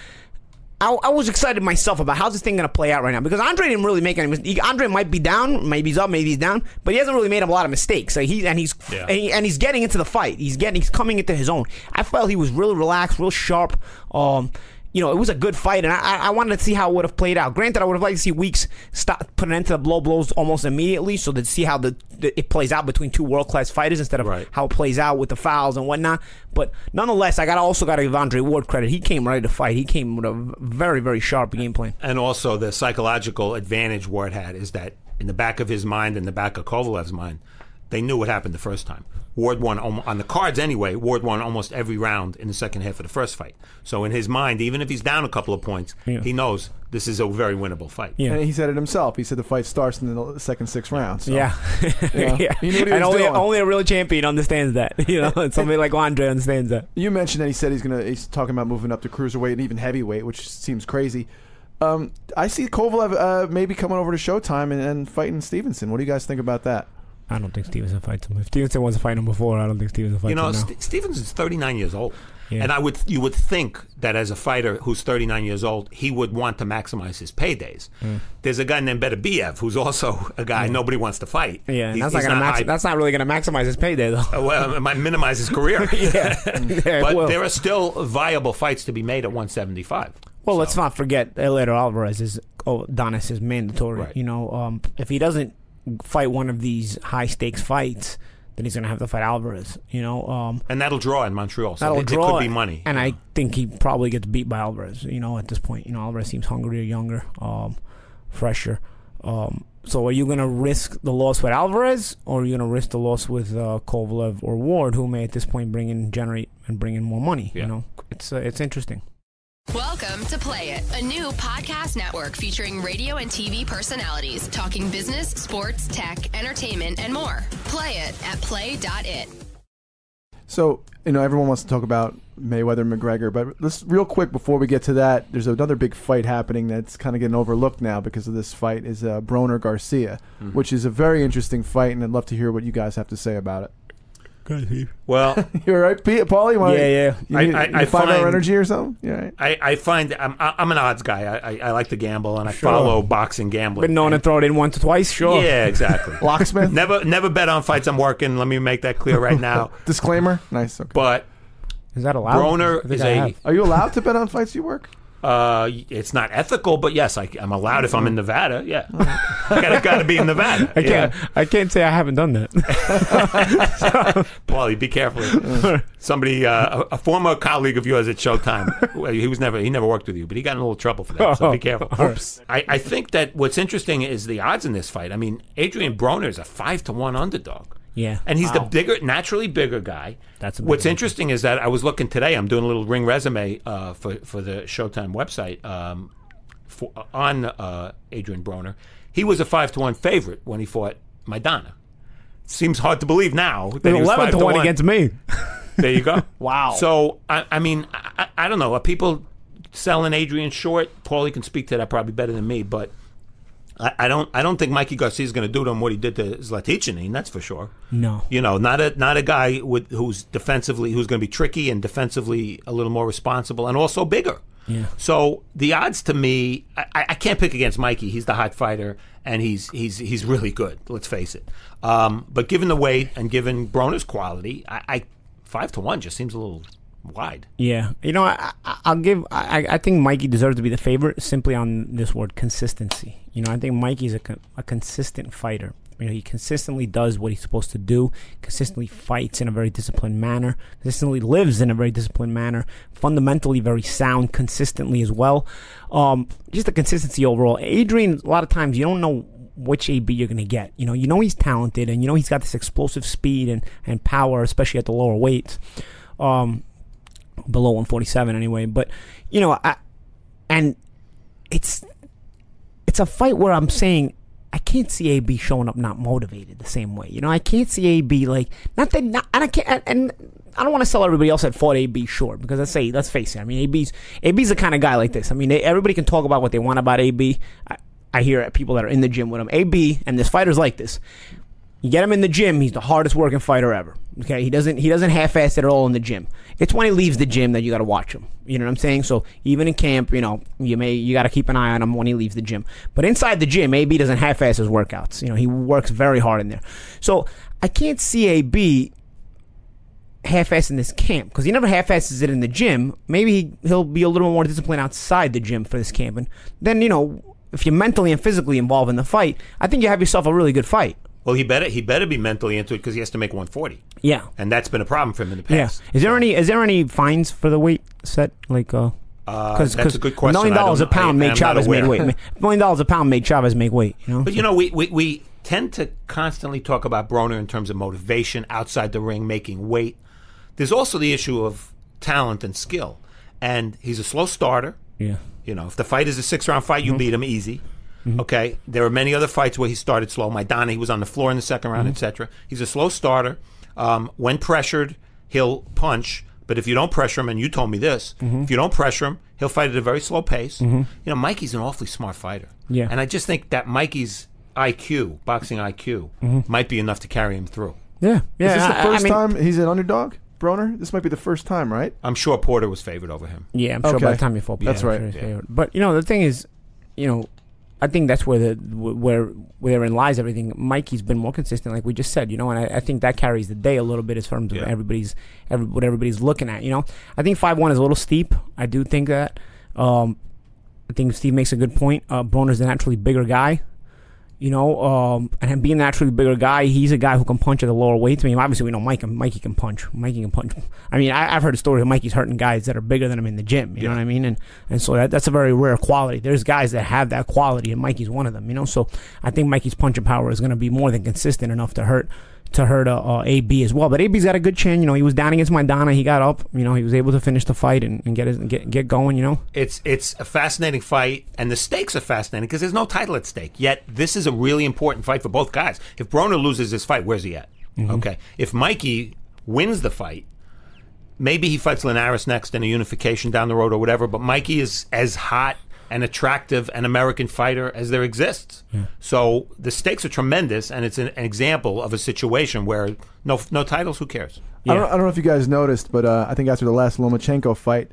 I, I was excited myself about how's this thing going to play out right now because Andre didn't really make any mistakes. Andre might be down, maybe he's up, maybe he's down, but he hasn't really made a lot of mistakes. Like he and he's Yeah. and, he- and he's getting into the fight. He's getting he's coming into his own. I felt he was really relaxed, real sharp. Um, you know, it was a good fight, and I, I- wanted to see how it would have played out. Granted, I would have liked to see Weeks stop put an end to the blow blows almost immediately, so to see how the, the it plays out between two world class fighters instead of Right. how it plays out with the fouls and whatnot. But nonetheless, I got also got to give Andre Ward credit. He came ready to fight. He came with a very very sharp game plan. And also, the psychological advantage Ward had is that in the back of his mind, in the back of Kovalev's mind, They knew what happened the first time. Ward won on the cards anyway. Ward won almost every round in the second half of the first fight. So in his mind, even if he's down a couple of points, Yeah. he knows this is a very winnable fight. Yeah. And he said it himself. He said the fight starts in the second six rounds. So. Yeah, Yeah. yeah. He knew what he and was only doing. only a real champion understands that. You know, and somebody like Andre understands that. You mentioned that he said he's gonna. He's talking about moving up to cruiserweight and even heavyweight, which seems crazy. Um, I see Kovalev uh, maybe coming over to Showtime and, and fighting Stevenson. What do you guys think about that? I don't think Stevenson fights him. If Stevenson was fighting him before, I don't think Stevenson fights You know, him now. St- Stevens is 39 years old. Yeah. And I would, you would think that as a fighter who's 39 years old, he would want to maximize his paydays. Mm. There's a guy named Beterbiev who's also a guy nobody wants to fight. yeah, He's- that's not he's gonna max- high- that's not really gonna maximize his payday though. Uh, well, it might minimize his career. yeah, yeah but there are still viable fights to be made at 175. well, let's not forget Eleider Alvarez is oh, Donis is mandatory. Right. You know, um, if he doesn't fight one of these high stakes fights, then he's gonna have to fight Alvarez. You know, um, And that'll draw in Montreal. So that'll there draw could be money. and I think he probably gets beat by Alvarez. You know, at this point, you know, Alvarez seems hungrier, younger, um, fresher. Um, so, are you going to risk the loss with Alvarez, or are you going to risk the loss with uh, Kovalev or Ward, who may at this point bring in generate and bring in more money? Yeah. You know, it's uh, it's interesting. Welcome to Play It, a new podcast network featuring radio and TV personalities talking business, sports, tech, entertainment, and more. Play it at play.it. So you know everyone wants to talk about Mayweather and McGregor, but let's real quick before we get to that. There's another big fight happening that's kind of getting overlooked now because of this fight is uh, Broner Garcia, Mm-hmm. which is a very interesting fight, and I'd love to hear what you guys have to say about it. Well, You're right, Pete. Paul. You want? Yeah, yeah. You I- I- you I five hour find- energy or something. Yeah. Right. I, I find I'm, I'm an odds guy. I, I, I like to gamble and I Sure. follow boxing gambling. Been known to throw it in once or twice, sure. Yeah, exactly. Locksmith. never never bet on fights I'm working. Let me make that clear right now. Disclaimer. Nice. Okay. But Is that allowed? Broner is I a have. Are you allowed to bet on fights you work? Uh, it's not ethical, but yes, I, am allowed if I'm in Nevada. Yeah, I gotta gotta be in Nevada. I can't. I can't say I haven't done that. Paulie, be careful. Somebody, uh, a, a former colleague of yours at Showtime, he was never, he never worked with you, but he got in a little trouble for that. So be careful. Oops. I, I think that what's interesting is the odds in this fight. I mean, Adrian Broner is a five to one underdog. Yeah. and he's the bigger, naturally bigger guy. That's big what's one. interesting is that I was looking today. I'm doing a little ring resume uh, for for the Showtime website um, for, on uh, Adrian Broner. He was a five to one favorite when he fought Maidana. Seems hard to believe now that he was Eleven five to one against me. there you go. Wow. So I, I mean, I, I I don't know. Are people selling Adrian short? Paulie can speak to that probably better than me, but I, I don't. I don't think Mikey Garcia is going to do to him what he did to Zlaticanin. That's for sure. No. You know, not a not a guy with who's defensively who's going to be tricky and defensively a little more responsible and also bigger. Yeah. So the odds to me, I, I can't pick against Mikey. He's the hot fighter, and he's he's he's really good. Let's face it. Um, but given the weight and given Broner's quality, I, I five to one just seems a little wide. Yeah, you know, I, I, I'll give. I, I think Mikey deserves to be the favorite simply on this word consistency. You know, I think Mikey's a, a consistent fighter. You know, he consistently does what he's supposed to do. Consistently fights in a very disciplined manner. Consistently lives in a very disciplined manner. Fundamentally very sound. Consistently as well. Um, just the consistency overall. Adrian, a lot of times you don't know which AB you're going to get. You know, you know he's talented and you know he's got this explosive speed and, and power, especially at the lower weights. Um, below 147 anyway. But you know, I and it's it's a fight where I'm saying I can't see AB showing up not motivated the same way. You know, I can't see AB like not that not and I can't and. I don't want to sell everybody else that fought AB short because let's say let's face it. I mean, AB's AB's the kind of guy like this. I mean, they, everybody can talk about what they want about AB. I, I hear people that are in the gym with him. AB and this fighter's like this. You get him in the gym, he's the hardest working fighter ever. Okay, he doesn't he doesn't half ass it at all in the gym. It's when he leaves the gym that you got to watch him. You know what I'm saying? So even in camp, you know, you may you got to keep an eye on him when he leaves the gym. But inside the gym, AB doesn't half ass his workouts. You know, he works very hard in there. So I can't see AB half-ass in this camp because he never half-asses it in the gym. Maybe he, he'll be a little more disciplined outside the gym for this camp, and then you know if you're mentally and physically involved in the fight, I think you have yourself a really good fight. Well, he better he better be mentally into it because he has to make 140, Yeah, and that's been a problem for him in the past. yeah. Is there any is there any fines for the weight set like uh? Uh, Cause, that's a good question. Million dollars a pound I made Chavez aware. weight. Million dollars a pound made Chavez make weight. You know. But you know, we we, we tend to constantly talk about Broner in terms of motivation outside the ring, making weight. There's also the issue of talent and skill, and he's a slow starter. Yeah. You know, if the fight is a six round fight, you Mm-hmm. beat him easy. Okay. There were many other fights where he started slow. Maidana, he was on the floor in the second round, Mm-hmm. etc. He's a slow starter. Um, when pressured, he'll punch. But if you don't pressure him, and you told me this, Mm-hmm. if you don't pressure him, he'll fight at a very slow pace. You know, Mikey's an awfully smart fighter. Yeah. And I just think that Mikey's IQ, boxing IQ, might be enough to carry him through. Yeah. Yeah. Is this the I- I first mean- time he's an underdog, Broner? This might be the first time, right? I'm sure Porter was favored over him. Yeah, I'm sure by the time you fall, That's I'm right. sure it's Yeah. But you know, the thing is, you know, I think that's where the where wherein lies everything. Mikey's been more consistent, like we just said, you know, and I, I think that carries the day a little bit as terms of Yeah. everybody's every, what everybody's looking at. You know, I think five one is a little steep. I do think that. Um, I think Steve makes a good point. Uh, Broner's a naturally bigger guy. You know, um, and him being a naturally bigger guy, he's a guy who can punch at the lower weights. I mean, obviously we know Mike. Mikey can punch. Mikey can punch. I mean, I, I've heard a story of Mikey's hurting guys that are bigger than him in the gym. You know what I mean? And and so that, that's a very rare quality. There's guys that have that quality, and Mikey's one of them. You know, so I think Mikey's punching power is going to be more than consistent enough to hurt to hurt uh, AB as well. But AB's got a good chin. You know, he was down against Maidana. He got up. You know, he was able to finish the fight and, and get his, get get going. You know. It's it's a fascinating fight, and the stakes are fascinating because there's no title at stake. Yet this is a really important fight for both guys. If Broner loses this fight, where's he at? Okay. If Mikey wins the fight, maybe he fights Linares next in a unification down the road or whatever. But Mikey is as hot and attractive an American fighter as there exists. So the stakes are tremendous, and it's an, an example of a situation where no no titles. Who cares? I, don't, I don't know if you guys noticed, but uh, I think after the last Lomachenko fight,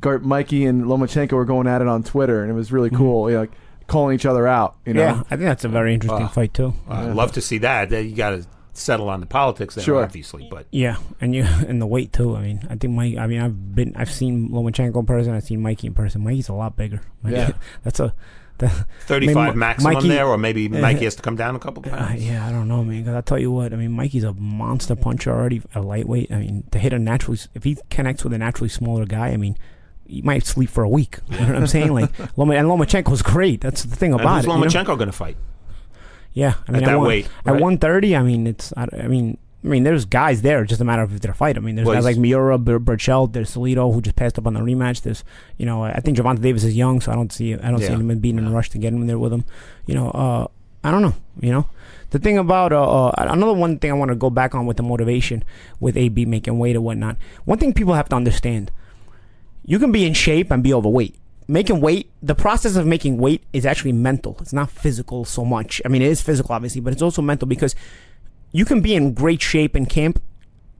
Gar- Mikey and Lomachenko were going at it on Twitter, and it was really cool. You know, like calling each other out. You know, Yeah, I think that's a very interesting fight too. I'd love to see that. Uh, You got to settle on the politics there, Sure. obviously, but. Yeah, and you and the weight too. I mean, I think Mike. I mean, I've been, I've seen Lomachenko in person. I've seen Mikey in person. Mikey's a lot bigger. Mikey, Yeah. that's a. The, 35 I mean, maximum Mikey- there, or maybe uh, Mikey has to come down a couple Uh, yeah, I don't know, man. Because I tell you what, I mean, Mikey's a monster puncher already, a lightweight. I mean, to hit a naturally, if he connects with a naturally smaller guy, I mean, he might sleep for a week. You know what I'm saying? Like, Loma, and Lomachenko's great. That's the thing And about who's it. you know? Lomachenko going to fight? Yeah, I mean, that one, weight, at right? 130, I mean, it's. I, I mean, I mean, there's guys there. Just a matter of if they're fight. I mean, there's Well, guys like Miura, Ber- Berchelt, there's Salido who just passed up on the rematch. There's, you know, I think Gervonta Davis is young, so I don't see, I don't see him being in a rush to get him there with him. You know, uh, I don't know. You know, the thing about uh, uh, another one thing I want to go back on with the motivation with AB making weight or whatnot. One thing people have to understand: you can be in shape and be overweight. Making weight, the process of making weight is actually mental. It's not physical so much. I mean, it is physical, obviously, but it's also mental because you can be in great shape in camp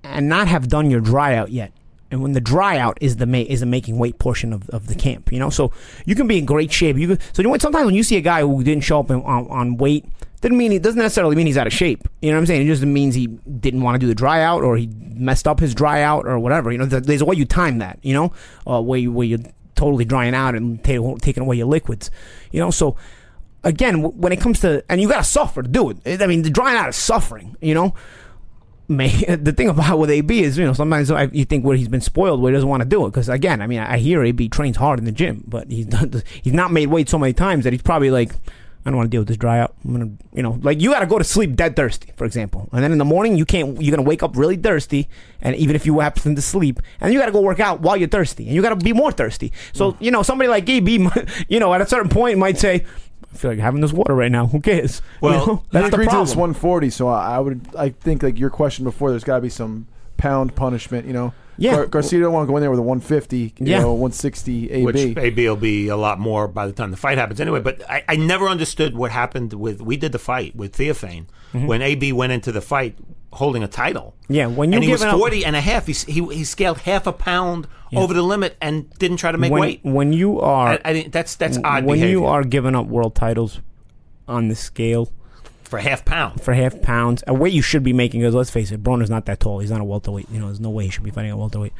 and not have done your dry out yet. And when the dry out is the ma- is the making weight portion of, of the camp, you know, so you can be in great shape. You so you know? Sometimes when you see a guy who didn't show up in, on, on weight, doesn't mean it doesn't necessarily mean he's out of shape. You know what I'm saying? It just means he didn't want to do the dry out or he messed up his dry out or whatever. You know, there's a way you time that. You know, uh, where you, where you're totally drying out and ta- taking away your liquids. You know, so again, when it comes to and you gotta suffer to do it. I mean, the drying out is suffering. You know, May, the thing about with AB is, you know, sometimes I, you think where he's been spoiled, where he doesn't want to do it. Because again, I mean, I hear AB trains hard in the gym, but he's done, he's not made weight so many times that he's probably like, I don't want to deal with this dry out. I'm gonna, you know, like you got to go to sleep dead thirsty, for example, and then in the morning you can't. You're gonna wake up really thirsty, and even if you happen to sleep, and you got to go work out while you're thirsty, and you got to be more thirsty. So mm. you know, somebody like AB, you know, at a certain point might say. I feel like having this water right now. Who cares? You Well, know, I that's the agreed to problem. this 140, so I, I would. I think like your question before, there's got to be some pound punishment. You know, Yeah. Gar- Garcia don't want to go in there with a 150. You Yeah. know, 160 AB. Which AB will be a lot more by the time the fight happens anyway. But I, I never understood what happened with. We did the fight with Theophane when AB went into the fight holding a title. Mm-hmm. Yeah, when you and he was giving up- 40 and a half. He, he, he scaled half a pound over the limit and didn't try to make when, weight. when you are I, I that's that's odd when behavior you are giving up world titles on the scale for half pound. for half pounds, a weight you should be making is let's face it, Broner's not that tall. He's not a welterweight. You know, there's no way he should be fighting a welterweight.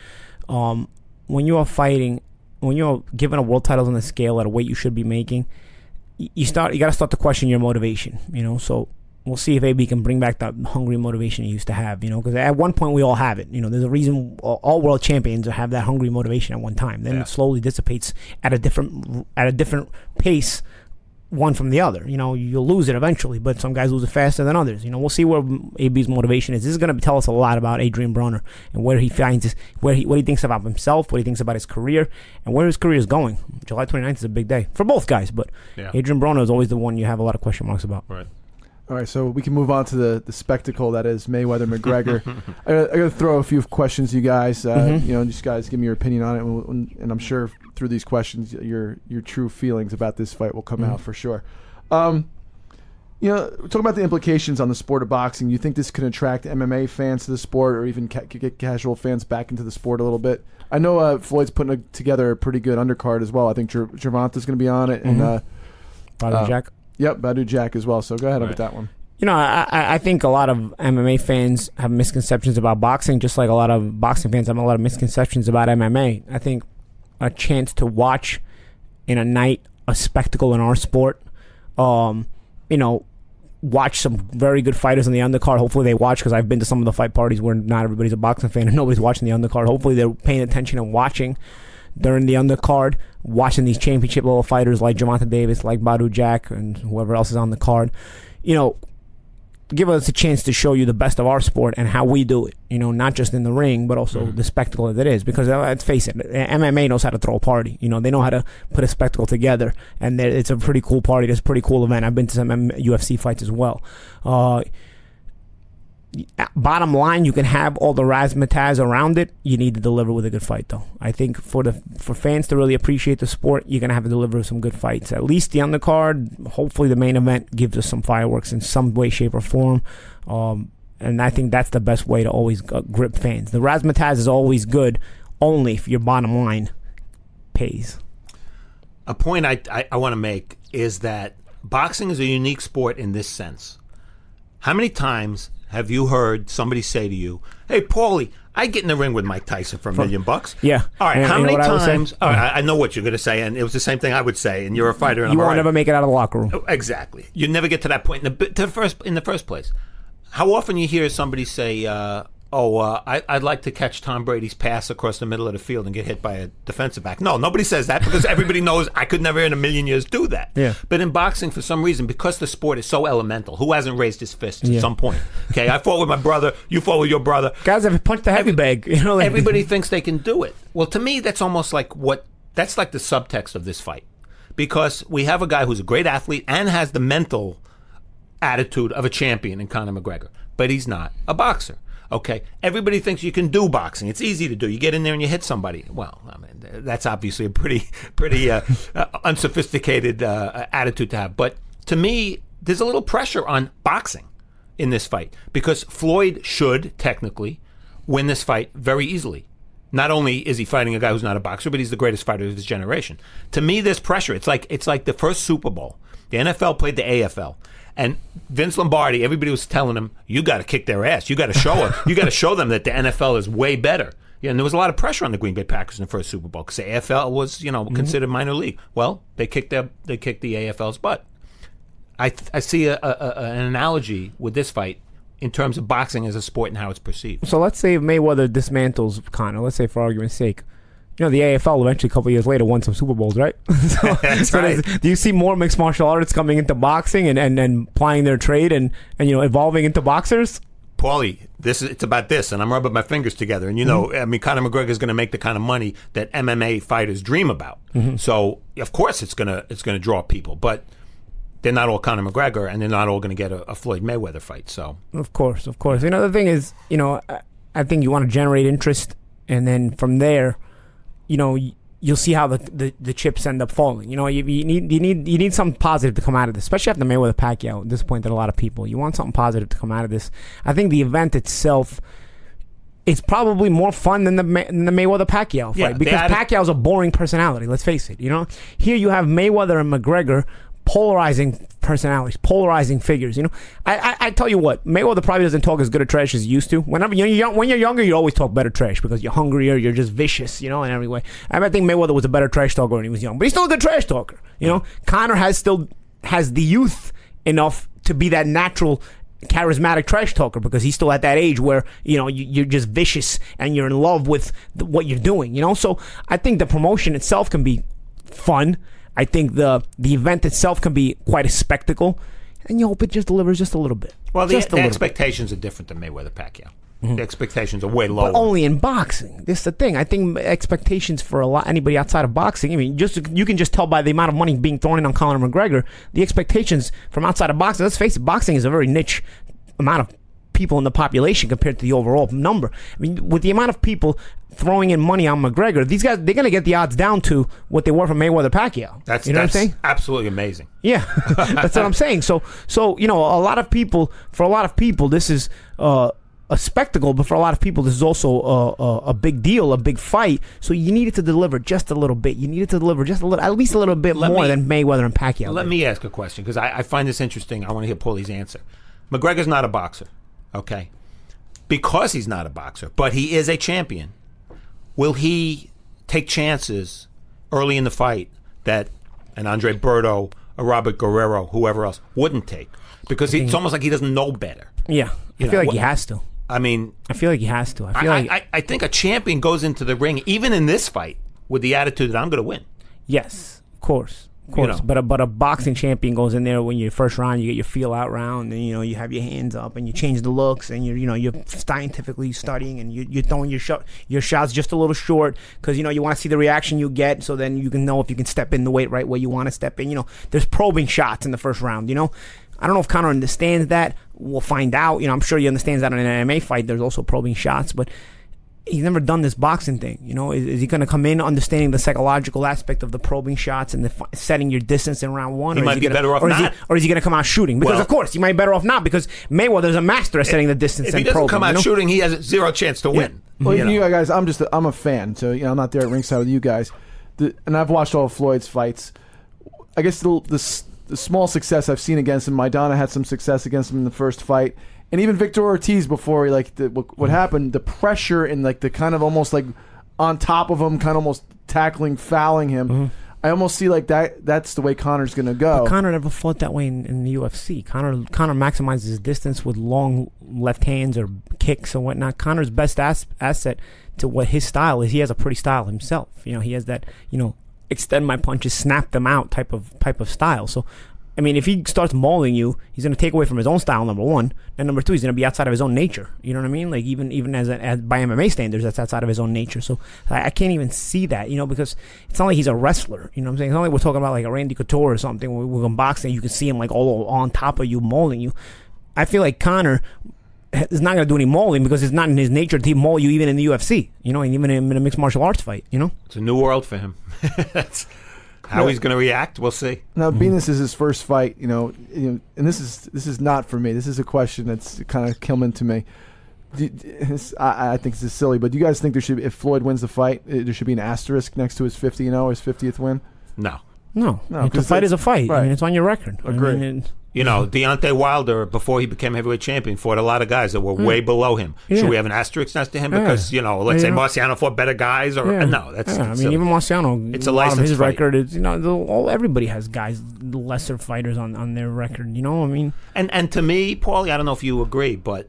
Um, when you are fighting, when you're given a world title on the scale at a weight you should be making, you start you got to start to question your motivation. You know, so we'll see if AB can bring back that hungry motivation he used to have. You know, because at one point we all have it. You know, there's a reason all, all world champions have that hungry motivation at one time. Then Yeah. it slowly dissipates at a different at a different pace one from the other. You know, you'll lose it eventually, but some guys lose it faster than others. You know, we'll see where AB's motivation is. This is going to tell us a lot about Adrian Broner and where he finds his, where he, what he thinks about himself, what he thinks about his career, and where his career is going. July 29th is a big day for both guys, but Yeah. Adrian Broner is always the one you have a lot of question marks about. Right. All right, so we can move on to the, the spectacle that is Mayweather McGregor. I, got- I got to throw a few questions, to you guys. Uh, Mm-hmm. You know, just guys, give me your opinion on it, and, we'll- and I'm sure through these questions, your your true feelings about this fight will come Mm-hmm. out for sure. Um, you know, talking about the implications on the sport of boxing, you think this could attract MMA fans to the sport, or even ca- get casual fans back into the sport a little bit? I know uh, Floyd's putting a, together a pretty good undercard as well. I think Ger- Gervonta's going to be on it, and uh, Badou Uh, Jack. Yep, Badou Jack as well. So go ahead with that one. You know, I, I I think a lot of MMA fans have misconceptions about boxing, just like a lot of boxing fans have a lot of misconceptions about MMA. I think a chance to watch in a night a spectacle in our sport, um, you know, watch some very good fighters on the undercard. Hopefully they watch because I've been to some of the fight parties where not everybody's a boxing fan and nobody's watching the undercard. Hopefully they're paying attention and watching during the undercard, watching these championship level fighters like Gervonta Davis, like Badou Jack, and whoever else is on the card. You know, give us a chance to show you the best of our sport and how we do it. You know, not just in the ring, but also the spectacle that it is. Because uh, let's face it, MMA knows how to throw a party. You know, they know how to put a spectacle together, and it's a pretty cool party. It's a pretty cool event. I've been to some M- UFC fights as well. Uh, bottom line, you can have all the razzmatazz around it. You need to deliver with a good fight, though. I think for the for fans to really appreciate the sport, you're gonna have to deliver some good fights. At least the undercard. Hopefully, the main event gives us some fireworks in some way, shape, or form. Um, and I think that's the best way to always uh, grip fans. The razzmatazz is always good, only if your bottom line pays. a point I, I, I want to make is that boxing is a unique sport in this sense. How many times have you heard somebody say to you, "Hey, Paulie, I get in the ring with Mike Tyson for a million bucks"? Yeah. All right. And- how many what I times? All right, I know what you're going to say, and it was the same thing I would say. And you're a fighter, and You I'm won't ever make it out of the locker room. Exactly. You never get to that point in the, to the first in the first place. How often you hear somebody say, uh, "Oh, uh, I, I'd like to catch Tom Brady's pass across the middle of the field and get hit by a defensive back"? No, nobody says that because everybody knows I could never in a million years do that. Yeah. But in boxing, for some reason, because the sport is so elemental, who hasn't raised his fist Yeah. at some point? Okay, I fought with my brother. You fought with your brother. Guys have punched the heavy bag. You know, like, Everybody thinks they can do it. Well, to me, that's almost like what that's like the subtext of this fight, because we have a guy who's a great athlete and has the mental attitude of a champion in Conor McGregor, but he's not a boxer. Okay, everybody thinks you can do boxing. It's easy to do. You get in there and you hit somebody. Well, I mean, that's obviously a pretty, pretty uh, uh, unsophisticated uh, attitude to have. But to me, there's a little pressure on boxing in this fight because Floyd should technically win this fight very easily. Not only is he fighting a guy who's not a boxer, but he's the greatest fighter of his generation. To me, there's pressure. It's like it's like the first Super Bowl. The NFL played the AFL, and Vince Lombardi. Everybody was telling him, "You got to kick their ass. You got to show them. You got to show them that the NFL is way better." Yeah, and there was a lot of pressure on the Green Bay Packers in the first Super Bowl because the AFL was, you know, mm-hmm. considered minor league. Well, they kicked their they kicked the AFL's butt. I th- I see a, a, a, an analogy with this fight in terms of boxing as a sport and how it's perceived. So let's say Mayweather dismantles Conor. Let's say, for argument's sake, you know the AFL eventually, a couple years later, won some Super Bowls, right? so, That's so right. do you see more mixed martial artists coming into boxing and, and, and plying their trade and, and you know evolving into boxers? Paulie, this is it's about this, and I'm rubbing my fingers together. And you know, mm-hmm. I mean, Conor McGregor is going to make the kind of money that MMA fighters dream about. Mm-hmm. So of course, it's gonna it's gonna draw people, but they're not all Conor McGregor, and they're not all going to get a, a Floyd Mayweather fight. So Of course, of course. You know the thing is, you know, I, I think you want to generate interest, and then from there, you know, you'll see how the, the, the chips end up falling. You know, you, you need you need you need something positive to come out of this, especially after Mayweather Pacquiao disappointed a lot of people. You want something positive to come out of this. I think the event itself. It's probably more fun than the than the Mayweather Pacquiao fight Yeah, because Pacquiao's a boring personality. Let's face it. You know, here you have Mayweather and McGregor, polarizing personalities, polarizing figures. You know, I, I, I tell you what, Mayweather probably doesn't talk as good a trash as he used to. Whenever you're young, when you're younger, you always talk better trash because you're hungrier, you're just vicious, you know, in every way. I think Mayweather was a better trash talker when he was young, but he's still a good trash talker. You know, Conor has still has the youth enough to be that natural charismatic trash talker because he's still at that age where you know you, you're just vicious and you're in love with the, what you're doing you know so i think the promotion itself can be fun I think the the event itself can be quite a spectacle, and you hope it just delivers just a little bit. Well, the, the little bit. expectations are different than Mayweather Pacquiao. Mm-hmm. The expectations are way lower. But only in boxing. This is the thing. I think expectations for a lot anybody outside of boxing. I mean, just you can just tell by the amount of money being thrown in on Conor McGregor. The expectations from outside of boxing. Let's face it, boxing is a very niche amount of people in the population compared to the overall number. I mean, with the amount of people throwing in money on McGregor, these guys they're gonna get the odds down to what they were from Mayweather Pacquiao. that's you know that's what I'm saying? absolutely amazing. Yeah, that's what I'm saying. So, so you know, a lot of people, for a lot of people, this is uh, a spectacle, but for a lot of people, this is also a, a, a big deal, a big fight. So you needed to deliver just a little bit. You needed to deliver just a little, at least a little bit Let more me- than Mayweather and Pacquiao. Let did. me ask a question because I, I find this interesting. I want to hear Paulie's answer. McGregor's not a boxer, okay? Because he's not a boxer, but he is a champion. Will he take chances early in the fight that an Andre Berto, a Robert Guerrero, whoever else wouldn't take? Because it's almost like he doesn't know better. Yeah, I feel know, like what- he has to. I mean, I feel like he has to. I I, feel like I, I think a champion goes into the ring, even in this fight, with the attitude that I'm going to win. yes, of course. Of You course, know. but a, but a boxing champion goes in there when you're first round, you get your feel out round, and you know you have your hands up, and you change the looks, and you're you know you're scientifically studying, and you, you're throwing your shot your shots just a little short because you know you want to see the reaction you get, so then you can know if you can step in the weight right where you want to step in. You know, there's probing shots in the first round. You know, I don't know if Conor understands that. We'll find out. You know, I'm sure he understands that in an MMA fight. There's also probing shots, but he's never done this boxing thing. You know, is, is he going to come in understanding the psychological aspect of the probing shots and the fi- setting your distance in round one? He or might is be gonna, better off or is not. He, or is he going to come out shooting? Because Well- of course, he might be better off not because Mayweather's a master at setting the distance If and he doesn't probing. come out you know? shooting, he has zero chance to win. Well, You you, guys, I'm just a, I'm a fan, so you know I'm not there at ringside with you guys, the, and I've watched all of Floyd's fights. I guess the, the the small success I've seen against him, Maidana had some success against him in the first fight, and even Victor Ortiz before he like the, what, what mm. happened, the pressure and like the kind of almost like on top of him, kind of almost tackling, fouling him. Mm-hmm. I almost see like that. That's the way Conor's going to go. Conor never fought that way in, in the UFC. Conor Conor maximizes his distance with long left hands or kicks or whatnot. Conor's best as, asset to what his style is. He has a pretty style himself. You know, he has that you know extend my punches, snap them out type of type of style. So. I mean, if he starts mauling you, he's going to take away from his own style. Number one, and number two, he's going to be outside of his own nature. You know what I mean? Like even even as, a, as by MMA standards, that's outside of his own nature. So I, I can't even see that. You know, because it's not like he's a wrestler. You know what I'm saying? It's not like we're talking about like a Randy Couture or something. We're going boxing, you can see him like all on top of you, mauling you. I feel like Conor is not going to do any mauling because it's not in his nature to maul you even in the UFC. You know, and even in a mixed martial arts fight. You know. It's a new world for him. How he's going to react. We'll see. Now, being this is his first fight, you know, you know, and this is this is not for me. This is a question that's kind of coming to me. Do, this- I, I think this is silly, but do you guys think there should, if Floyd wins the fight, uh, there should be an asterisk next to his 50 and 0, his 50th win? No. No, No, it's a 'cause fight is a fight. I right. mean, it's on your record. I Agree. mean, it- You know, Deontay Wilder, before he became heavyweight champion, fought a lot of guys that were way below him. Hmm. Yeah. Should we have an asterisk next to him? Yeah. Because, you know, let's Yeah, say you Marciano fought better guys? or Yeah. No, that's, Yeah, I mean, silly. even Marciano. It's a lot of his fight. record is you know the, all, everybody has guys lesser fighters on on their record. You know, I mean, And and to me, Paulie, I don't know if you agree, but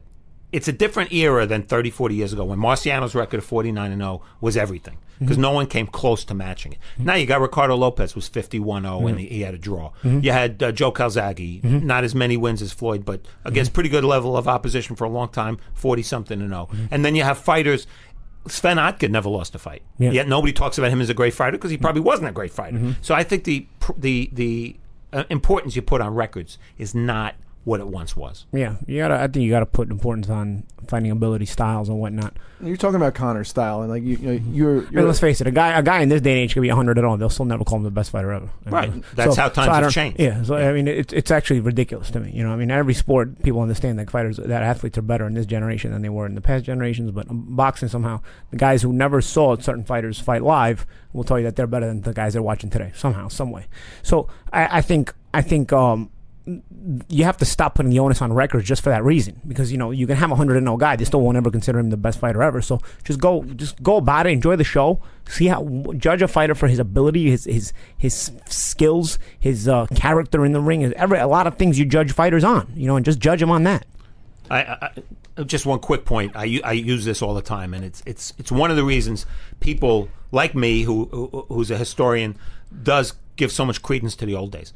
it's a different era than 30, 40 years ago when Marciano's record of 49 and 0 was everything because mm-hmm. no one came close to matching it. Now you got Ricardo Lopez was 51 0 and oh, he, he had a draw. Mm-hmm. You had uh, Joe Calzaghe, mm-hmm. not as many wins as Floyd, but against pretty good level of opposition for a long time, 40 something and 0. And then you have fighters. Sven Ottke never lost a fight. Yeah. Yet nobody talks about him as a great fighter because he probably wasn't a great fighter. So I think the pr- the the uh, importance you put on records is not what it once was. yeah, you gotta. I think you gotta put importance on fighting ability, styles, and whatnot. You're talking about Conor's style, and like you, you know, you're, I mean, let's face it, a guy, a guy in this day and age could be 100 at all. They'll still never call him the best fighter ever. I Right. mean, That's how times I have changed. Yeah. So I mean, it's it's actually ridiculous to me. You know, I mean, every sport people understand that fighters, that athletes are better in this generation than they were in the past generations. But um, boxing somehow, the guys who never saw certain fighters fight live will tell you that they're better than the guys they're watching today somehow, some way. So I, I think I think um, you have to stop putting the onus on records just for that reason because you know you can have a hundred and no guy they still won't ever consider him the best fighter ever so just go just go about it enjoy the show see how judge a fighter for his ability his his his skills his uh, character in the ring is every a lot of things you judge fighters on you know and just judge them on that I, I, just one quick point. I, I use this all the time, and it's it's it's one of the reasons people like me, who who's a historian, does give so much credence to the old days.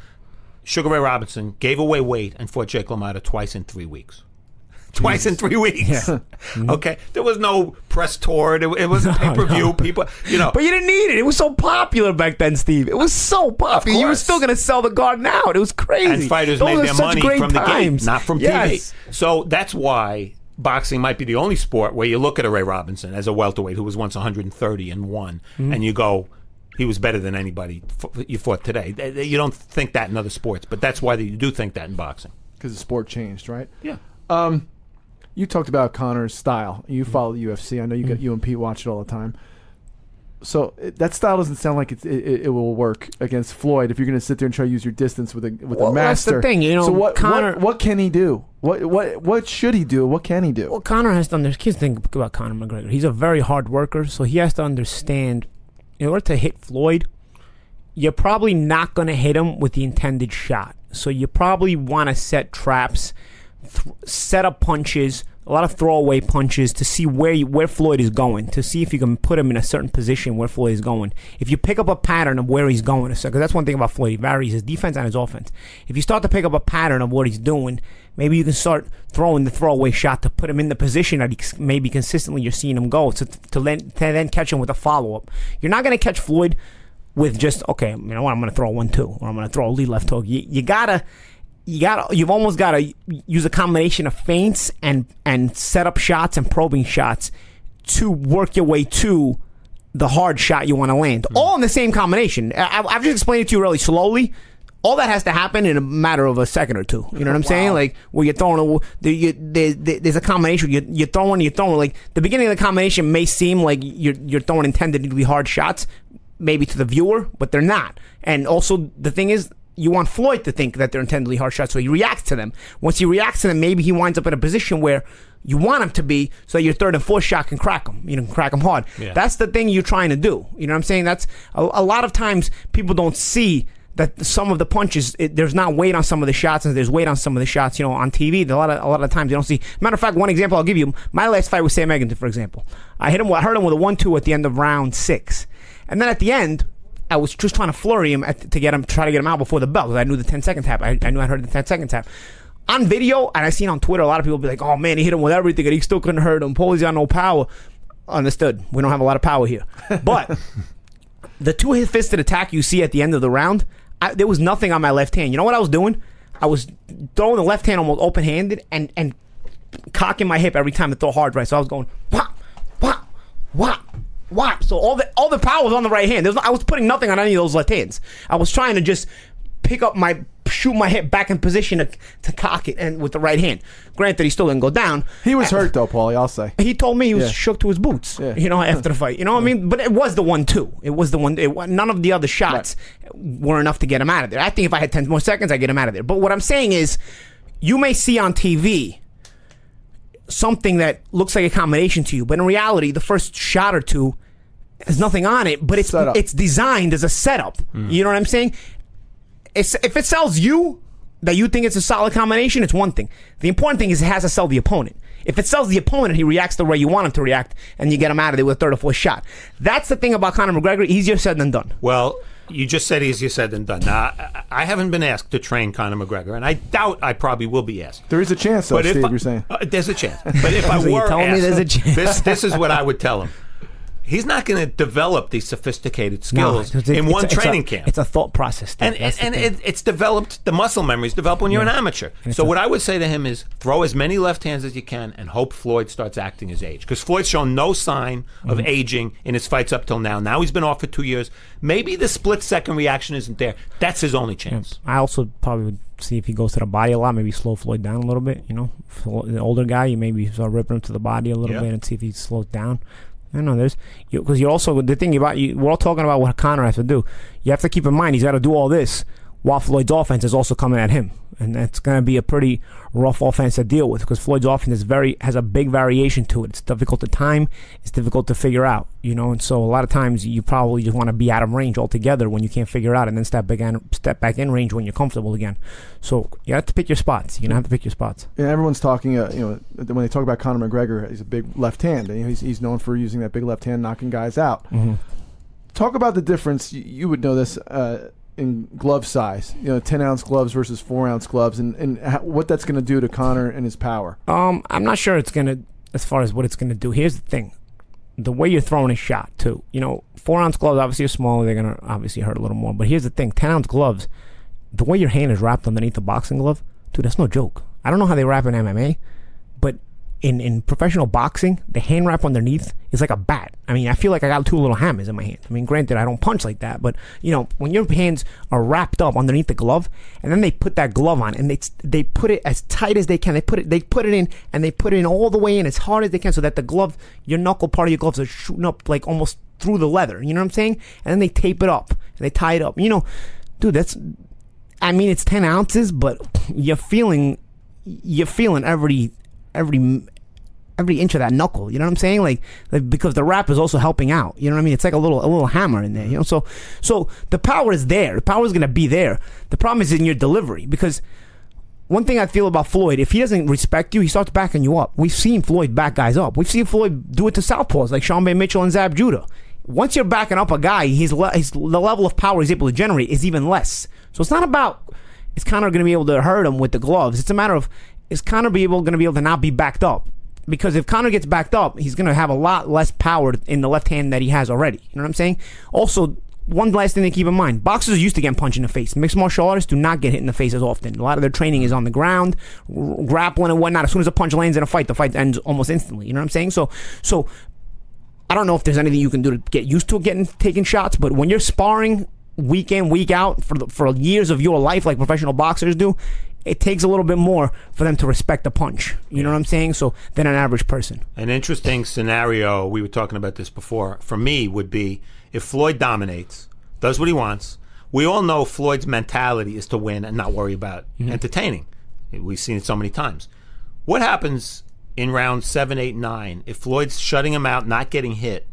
Sugar Ray Robinson gave away weight and fought Jake LaMotta twice in three weeks. Twice in three weeks. okay, there was no press tour. It, it was a pay per view. People, you know, But you didn't need it. It was so popular back then, Steve. It was so popular. You were still going to sell the garden out. It was crazy. and fighters Those made their money from the times. gate, not from Yes. TV. So that's why boxing might be the only sport where you look at a Ray Robinson as a welterweight who was once 130 and won, Mm-hmm. and you go, he was better than anybody f- you fought today. Th- th- You don't think that in other sports, but that's why you do think that in boxing. because the sport changed, right? Yeah. You talked about Conor's style. You Mm-hmm. follow the UFC. I know you got you and Pete watch it all the time. So it, that style doesn't sound like it's, it, it, it will work against Floyd if you're going to sit there and try to use your distance with a with Well, a that's the master. thing, you know, So what, Conor- what what can he do? What what what should he do? What can he do? Well, Conor has to understand. Kids think about Conor McGregor. He's a very hard worker, so he has to understand. In order to hit Floyd, you're probably not going to hit him with the intended shot. So you probably want to set traps, th- set up punches, a lot of throwaway punches to see where you, where Floyd is going, to see if you can put him in a certain position where Floyd is going. If you pick up a pattern of where he's going, because that's one thing about Floyd, he varies his defense and his offense. If you start to pick up a pattern of what he's doing, maybe you can start throwing the throwaway shot to put him in the position that he maybe consistently you're seeing him go, to, to, then, to then catch him with a follow up. You're not going to catch Floyd with just okay, you know what? I'm going to throw a one two, or I'm going to throw a lead left hook. You, you gotta, you gotta, you've almost got to use a combination of feints and and set up shots and probing shots to work your way to the hard shot you want to land, mm-hmm. all in the same combination. I, I've just explained it to you really slowly. All that has to happen in a matter of a second or two. You know what I'm saying? Like where you're throwing, a, you, there, there- there's a combination. You're, you're throwing, you're throwing. Like the beginning of the combination may seem like you're you're throwing intendedly hard shots, maybe to the viewer, but they're not. And also the thing is, you want Floyd to think that they're intendedly hard shots, so he reacts to them. Once he reacts to them, maybe he winds up in a position where you want him to be, so your third and fourth shot can crack him. You know, can crack him hard. Yeah. That's the thing you're trying to do. You know what I'm saying? That's a, a lot of times people don't see that some of the punches it, there's not weight on some of the shots and there's weight on some of the shots. You know, on TV, a lot of a lot of times you don't see. Matter of fact, one example I'll give you: my last fight with Sam Eggington, for example. I hit him. I hurt him with a one-two at the end of round six, and then at the end. I was just trying to flurry him at, to get him, try to get him out before the bell because I knew the 10 second tap. I, I knew I heard the 10 second tap. On video, and I seen on Twitter, a lot of people be like, "Oh man, he hit him with everything, and he still couldn't hurt him. Paulie's got no power." Understood. We don't have a lot of power here, but the two fisted attack you see at the end of the round, I, there was nothing on my left hand. You know what I was doing? I was throwing the left hand almost open handed and and cocking my hip every time to throw hard right. So I was going whop, whop, whop, whop. So all the all the power was on the right hand. Was I was putting nothing on any of those left hands. I was trying to just pick up my shoot my hip back in position to, to cock it and with the right hand. Granted, he still didn't go down. He was uh, hurt though, Paulie. I'll say. He told me he was Yeah. shook to his boots. Yeah. You know, after the fight. You know what I mean? But it was the one-two. It was the one. It, wa- none of the other shots were enough to get him out of there. I think if I had ten more seconds, I get him out of there. But what I'm saying is, you may see on TV something that looks like a combination to you, but in reality, the first shot or two has nothing on it. But it's Setup. it's designed as a setup. Mm-hmm. You know what I'm saying? It's, if it sells you that you think it's a solid combination, it's one thing. The important thing is it has to sell the opponent. If it sells the opponent, he reacts the way you want him to react, and you get him out of there with a third or fourth shot. That's the thing about Conor McGregor. Easier said than done. Well, you just said easier said than done. Now, I, I haven't been asked to train Conor McGregor, and I doubt I probably will be asked. There is a chance, though, But if Steve. I- you're saying. uh, there's a chance. But if I So you're were telling me asked, there's a chance? this this is what I would tell him. He's not going to develop these sophisticated skills it's- in one a- it's a- training camp. It's a thought process. Steve. and That's and, and thing. it, it's developed. The muscle memories develop when you're an amateur. So what I would say to him is throw as many left hands as you can, and hope Floyd starts acting his age. Because Floyd's shown no sign of Mm-hmm. aging in his fights up till now. Now he's been off for two years. Maybe the split second reaction isn't there. That's his only chance. I also probably would see if he goes to the body a lot, maybe slow Floyd down a little bit. You know, the older guy, you maybe start ripping him to the body a little Yeah. bit and see if he slows down. I know. There's because you, are also the thing about you. We're all talking about what Conor has to do. You have to keep in mind he's got to do all this while Floyd's offense is also coming at him, and that's going to be a pretty rough offense to deal with because Floyd's offense is very has a big variation to it. It's difficult to time. It's difficult to figure out. You know, and so a lot of times you probably just want to be out of range altogether when you can't figure out, and then step back in, step back in range when you're comfortable again. So you have to pick your spots. You're gonna have to pick your spots. And everyone's talking, uh, you know, when they talk about Conor McGregor, he's a big left hand. And he's, he's known for using that big left hand, knocking guys out. Mm-hmm. Talk about the difference. You, you would know this. Uh, in glove size. You know, ten ounce gloves versus four ounce gloves, and and how, what that's going to do to Conor and his power. Um, I'm not sure it's gonna as far as what it's gonna do. Here's the thing. The way you're throwing a shot too. You know, four ounce gloves obviously are smaller, they're gonna obviously hurt a little more. But here's the thing, ten ounce gloves, the way your hand is wrapped underneath the boxing glove, dude, that's no joke. I don't know how they wrap in MMA, but in, in professional boxing, the hand wrap underneath is like a bat. I mean, I feel like I got two little hammers in my hand. I mean, granted, I don't punch like that, but you know, when your hands are wrapped up underneath the glove, and then they put that glove on, and they they put it as tight as they can. They put it they put it in, and they put it in all the way in as hard as they can, so that the glove, your knuckle part of your gloves are shooting up like almost through the leather. You know what I'm saying? And then they tape it up, and they tie it up. You know, dude, that's. I mean, it's ten ounces, but you're feeling, you're feeling every every every inch of that knuckle. You know what I'm saying? Like, like because the wrap is also helping out. You know what I mean? It's like a little a little hammer in there. You know, so so the power is there. The power is gonna be there. The problem is in your delivery because. One thing I feel about Floyd, if he doesn't respect you, he starts backing you up. We've seen Floyd back guys up. We've seen Floyd do it to southpaws like Sharmba Mitchell and Zab Judah. Once you're backing up a guy, his, le- his the level of power he's able to generate is even less. So it's not about it's kind of going to be able to hurt him with the gloves. It's a matter of is Conor be able going to be able to not be backed up? Because if Conor gets backed up, he's going to have a lot less power in the left hand that he has already. You know what I'm saying? Also, one last thing to keep in mind: boxers used to get punched in the face. Mixed martial artists do not get hit in the face as often. A lot of their training is on the ground, r- grappling and whatnot. As soon as a punch lands in a fight, the fight ends almost instantly. You know what I'm saying? So, so I don't know if there's anything you can do to get used to getting taking shots, but when you're sparring week in week out for the, for years of your life, like professional boxers do, it takes a little bit more for them to respect the punch. You know what I'm saying? So than an average person. An interesting scenario, we were talking about this before, for me would be if Floyd dominates, does what he wants. We all know Floyd's mentality is to win and not worry about mm-hmm. entertaining. We've seen it so many times. What happens in round seven, eight, nine if Floyd's shutting him out, not getting hit,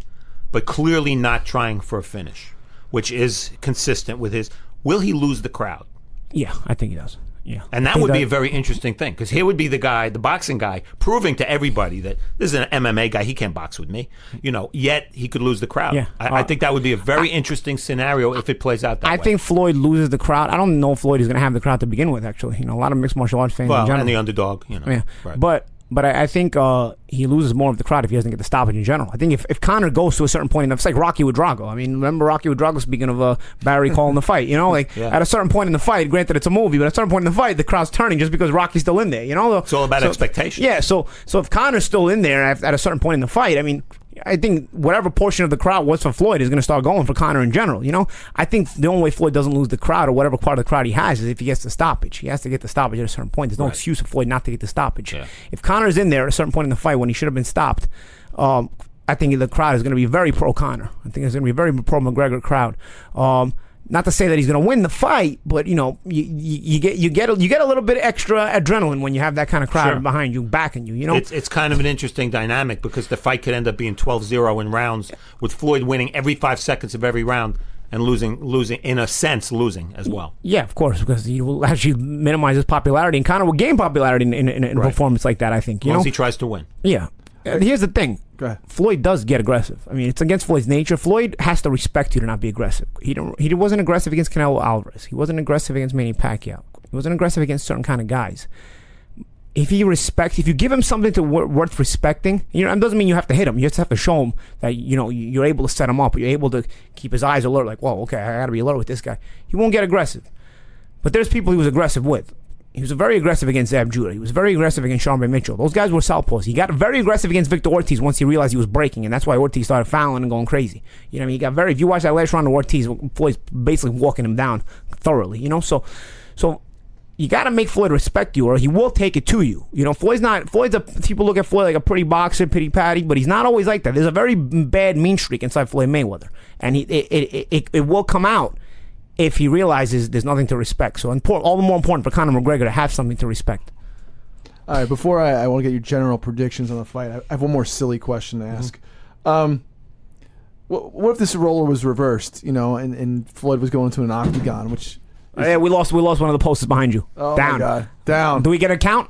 but clearly not trying for a finish, which is consistent with his. Will he lose the crowd? Yeah, I think he does. Yeah, And that would be a very interesting thing because here would be the guy, the boxing guy, proving to everybody that this is an MMA guy. He can't box with me, you know. Yet he could lose the crowd. Yeah. I, I Uh, think that would be a very interesting scenario if it plays out that I way. think Floyd loses the crowd. I don't know if Floyd is going to have the crowd to begin with. Actually, you know, a lot of mixed martial arts fans in well, general. and the underdog, you know. Yeah, Right. but but I, I think uh, he loses more of the crowd if he doesn't get the stoppage in general. I think if, if Conor goes to a certain point, it's like Rocky with Drago. I mean, remember Rocky with Drago speaking of uh, Barry calling the fight. You know, like Yeah. at a certain point in the fight, granted it's a movie, but at a certain point in the fight, the crowd's turning just because Rocky's still in there. You know, It's all about expectation. Yeah, so so if Conor's still in there at, at a certain point in the fight, I mean. I think whatever portion of the crowd was for Floyd is going to start going for Conor in general. You know, I think the only way Floyd doesn't lose the crowd or whatever part of the crowd he has is if he gets the stoppage. He has to get the stoppage at a certain point. There's no excuse for Floyd not to get the stoppage. Yeah. If Conor's in there at a certain point in the fight when he should have been stopped, um, I think the crowd is going to be very pro Conor. I think it's going to be a very pro McGregor crowd. Um, not to say that he's going to win the fight, but you know, you, you, you get you get a, you get a little bit extra adrenaline when you have that kind of crowd Sure. behind you, backing you. You know, It's, it's kind of an interesting dynamic because the fight could end up being 12-0 in rounds with Floyd winning every five seconds of every round and losing, losing in a sense, losing as well. Yeah, of course, because he will actually minimize his popularity, and Conor will gain popularity in, in, in, in a performance like that. I think you long know. he tries to win. yeah. And here's the thing. Floyd does get aggressive. I mean, it's against Floyd's nature. Floyd has to respect you to not be aggressive. He don't. He wasn't aggressive against Canelo Alvarez. He wasn't aggressive against Manny Pacquiao. He wasn't aggressive against certain kind of guys. If he respects, if you give him something to wor- worth respecting, you know, it doesn't mean you have to hit him. You just have to show him that you know you're able to set him up. You're able to keep his eyes alert. Like, whoa, okay, I got to be alert with this guy. He won't get aggressive. But there's people he was aggressive with. He was very aggressive against Zab Judah. He was very aggressive against Sharmba Mitchell. Those guys were southpaws. He got very aggressive against Victor Ortiz once he realized he was breaking, and that's why Ortiz started fouling and going crazy. You know, I mean, he got very. If you watch that last round of Ortiz, Floyd's basically walking him down thoroughly. You know, so so you got to make Floyd respect you, or he will take it to you. You know, Floyd's not. Floyd's a people look at Floyd like a pretty boxer, pity patty, but he's not always like that. There's a very bad mean streak inside Floyd Mayweather, and he it it, it, it will come out if he realizes there's nothing to respect. So important, all the more important for Conor McGregor to have something to respect. All right, before I, I want to get your general predictions on the fight, I, I have one more silly question to ask. Um, what, what if this roller was reversed, you know, and, and Floyd was going to an octagon, which Yeah, we lost. We lost one of the posters behind you. oh Down. my god, down. Do we get a count?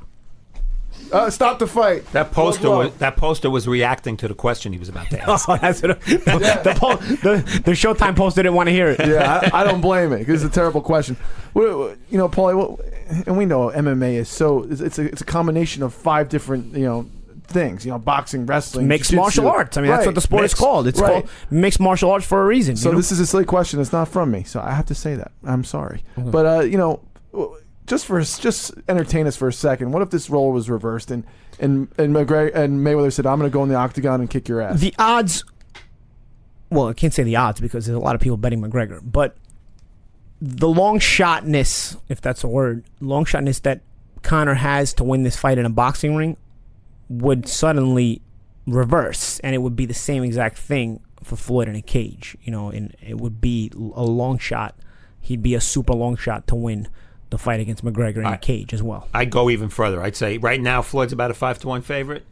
Uh, stop the fight. That poster was that poster was reacting to the question he was about to ask. Oh, that's what the, po- the the Showtime poster didn't want to hear it. yeah, I, I don't blame it because it's a terrible question. What- what- You know, Paulie, and we know MMA is so it's it's a, it's a combination of five different you know things. You know, boxing, wrestling, Mixed jiu-jitsu. martial arts. I mean, that's what the sport is called. It's Right. called mixed martial arts for a reason. So you know? this is a silly question. It's not from me, so I have to say that. I'm sorry, but uh, you know, w- just for just entertain us for a second. What if this role was reversed and and and McGregor and Mayweather said, "I'm going to go in the octagon and kick your ass." the odds. Well, I can't say the odds because there's a lot of people betting McGregor, but the long shotness, if that's a word, long shotness that Conor has to win this fight in a boxing ring would suddenly reverse, and it would be the same exact thing for Floyd in a cage. You know, and it would be a long shot. He'd be a super long shot to win the fight against McGregor in a cage as well. I'd go even further. I'd say right now Floyd's about a five to one favorite.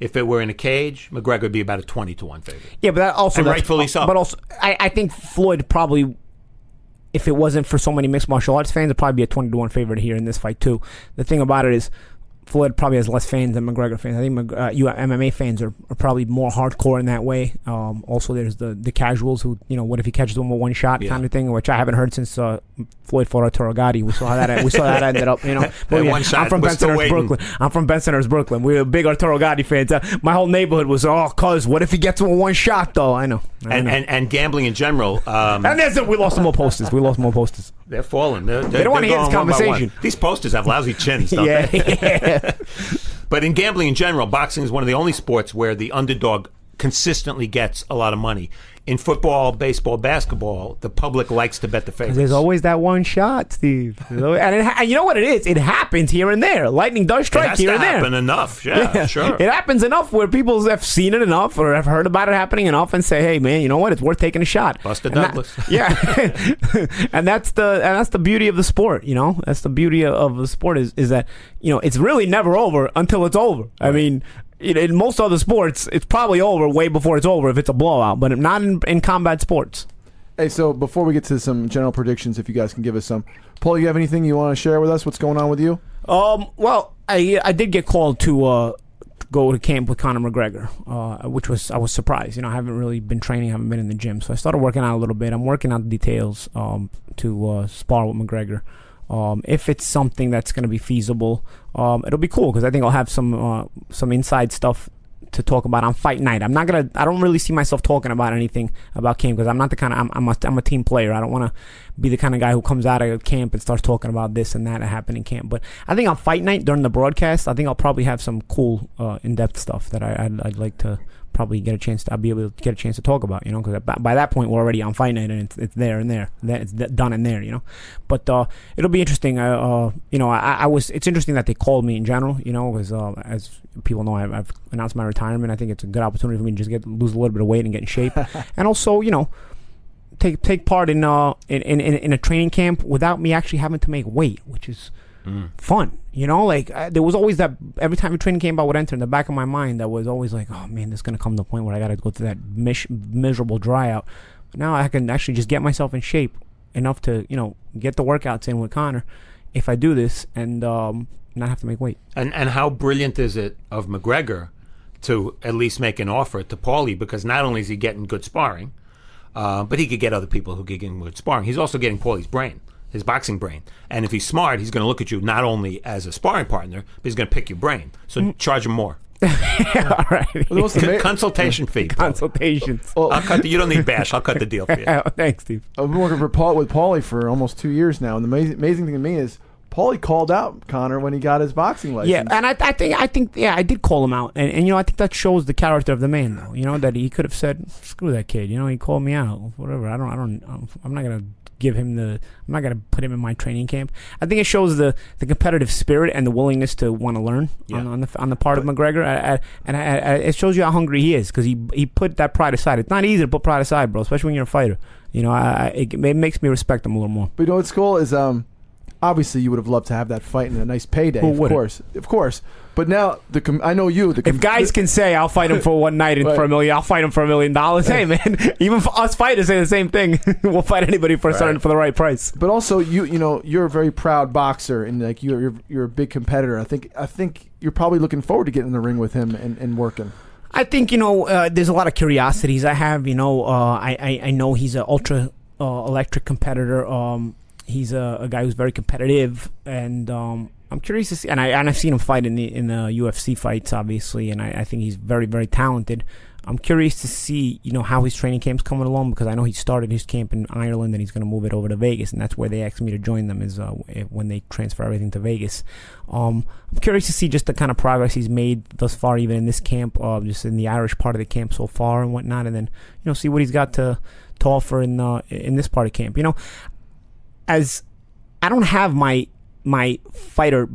If it were in a cage, McGregor would be about a twenty to one favorite. Yeah, but that also And rightfully so. But also, I, I think Floyd probably, if it wasn't for so many mixed martial arts fans, would probably be a twenty to one favorite here in this fight too. The thing about it is, Floyd probably has less fans than McGregor fans. I think uh, you MMA fans are, are probably more hardcore in that way. Um, also, there's the the casuals who you know, what if he catches them with one shot Yeah. kind of thing, which I haven't heard since uh, Floyd fought Arturo Gatti. We saw how that we saw how that ended up. You know, But one shot, I'm from Bensonhurst. Brooklyn. I'm from Bensonhurst, Brooklyn. We're big Arturo Gatti fans. Uh, my whole neighborhood was, oh, cuz, what if he gets him with one shot, though? I know. I And, know. and and gambling in general, um, And there's we lost some more posters. We lost more posters. They're falling. They're, they're, don't wanna they're hear this going one by one. conversation. These posters have lousy chins, don't Yeah, they? But in gambling in general, boxing is one of the only sports where the underdog consistently gets a lot of money. In football, baseball, basketball, the public likes to bet the favorites. There's always that one shot, Steve. And, it and you know what it is? It happens here and there. Lightning does it strike here and there. happen enough. Yeah, sure. It happens enough where people have seen it enough or have heard about it happening enough and say, "Hey, man, you know what? It's worth taking a shot." Buster And that- Douglas. yeah, and that's the and that's the beauty of the sport. You know, that's the beauty of- of the sport is is that you know it's really never over until it's over. I mean. In in most other sports, it's probably over way before it's over if it's a blowout, but not in, in combat sports. Hey, so before we get to some general predictions, if you guys can give us some, Paul, you have anything you want to share with us? What's going on with you? Um, well, I I did get called to uh, go to camp with Conor McGregor, uh, which was I was surprised. You know, I haven't really been training, I haven't been in the gym, so I started working out a little bit. I'm working out the details um, to uh, spar with McGregor. Um, if it's something that's going to be feasible, um, it'll be cool because I think I'll have some uh, some inside stuff to talk about on fight night. I'm not gonna. I don't really see myself talking about anything about camp because I'm not the kind of. I'm, I'm a I'm a team player. I don't want to be the kind of guy who comes out of camp and starts talking about this and that that happened in camp. But I think on fight night during the broadcast, I think I'll probably have some cool uh, in depth stuff that I, I'd, I'd like to probably get a chance. To, I'll be able to get a chance to talk about. You know, because by, by that point we're already on fight night and it's, it's there and there. That it's done and there. You know, but uh, it'll be interesting. Uh, uh, you know, I, I was. It's interesting that they called me in general. You know, because uh, as people know, I've, I've announced my retirement. I think it's a good opportunity for me to just get lose a little bit of weight and get in shape, and also, you know, take take part in uh in, in in a training camp without me actually having to make weight, which is fun. You know, like I, there was always that every time a training camp I would enter in the back of my mind, that was always like, oh man, this is gonna come to the point where I got to go through that mis- miserable dry out. But now I can actually just get myself in shape enough to you know get the workouts in with Conor if I do this and um not have to make weight. And and how brilliant is it of McGregor to at least make an offer to Paulie because not only is he getting good sparring, uh, but he could get other people who could get him good sparring. He's also getting Paulie's brain, his boxing brain. And if he's smart, he's going to look at you not only as a sparring partner, but he's going to pick your brain. So charge him more. All right, The most ama- Consultation fee. Paulie. consultations. I'll cut the, you don't need bash. I'll cut the deal for you. Thanks, Steve. I've been working for Paul with Paulie for almost two years now, and the amazing, amazing thing to me is Paulie called out Conor when he got his boxing license. Yeah, and I, I think I think yeah, I did call him out, and, and you know I think that shows the character of the man, though. You know that he could have said, "Screw that kid," you know. He called me out, whatever. I don't, I don't, I'm- not gonna give him the, I'm not gonna put him in my training camp. I think it shows the the competitive spirit and the willingness to want to learn on, Yeah. on the on the part of McGregor, I, I, and it shows you how hungry he is because he he put that pride aside. It's not easy to put pride aside, bro, especially when you're a fighter. You know, I, I, it, it makes me respect him a little more. But you know what's cool is um, obviously you would have loved to have that fight and a nice payday. Who of wouldn't? course, of course. But now the com- I know you. The com- If guys can say I'll fight him for one night and Right. for a million, I'll fight him for a million dollars. Hey man, even for us fighters say the same thing. we'll fight anybody for a certain for the right price. But also, you you know, you're a very proud boxer, and like you're you're, you're a big competitor. I think I think you're probably looking forward to getting in the ring with him and, and working. I think you know uh, there's a lot of curiosities I have. You know, uh, I, I I know he's an ultra uh, electric competitor. Um, he's a, a guy who's very competitive, and um, I'm curious to see. And I and I've seen him fight in the in the UFC fights, obviously, and I, I think he's very very talented. I'm curious to see, you know, how his training camp's coming along because I know he started his camp in Ireland and he's going to move it over to Vegas, and that's where they asked me to join them is uh, when they transfer everything to Vegas. Um, I'm curious to see just the kind of progress he's made thus far, even in this camp, uh, just in the Irish part of the camp so far and whatnot, and then you know see what he's got to to offer in uh, in this part of camp. You know, as I don't have my my fighter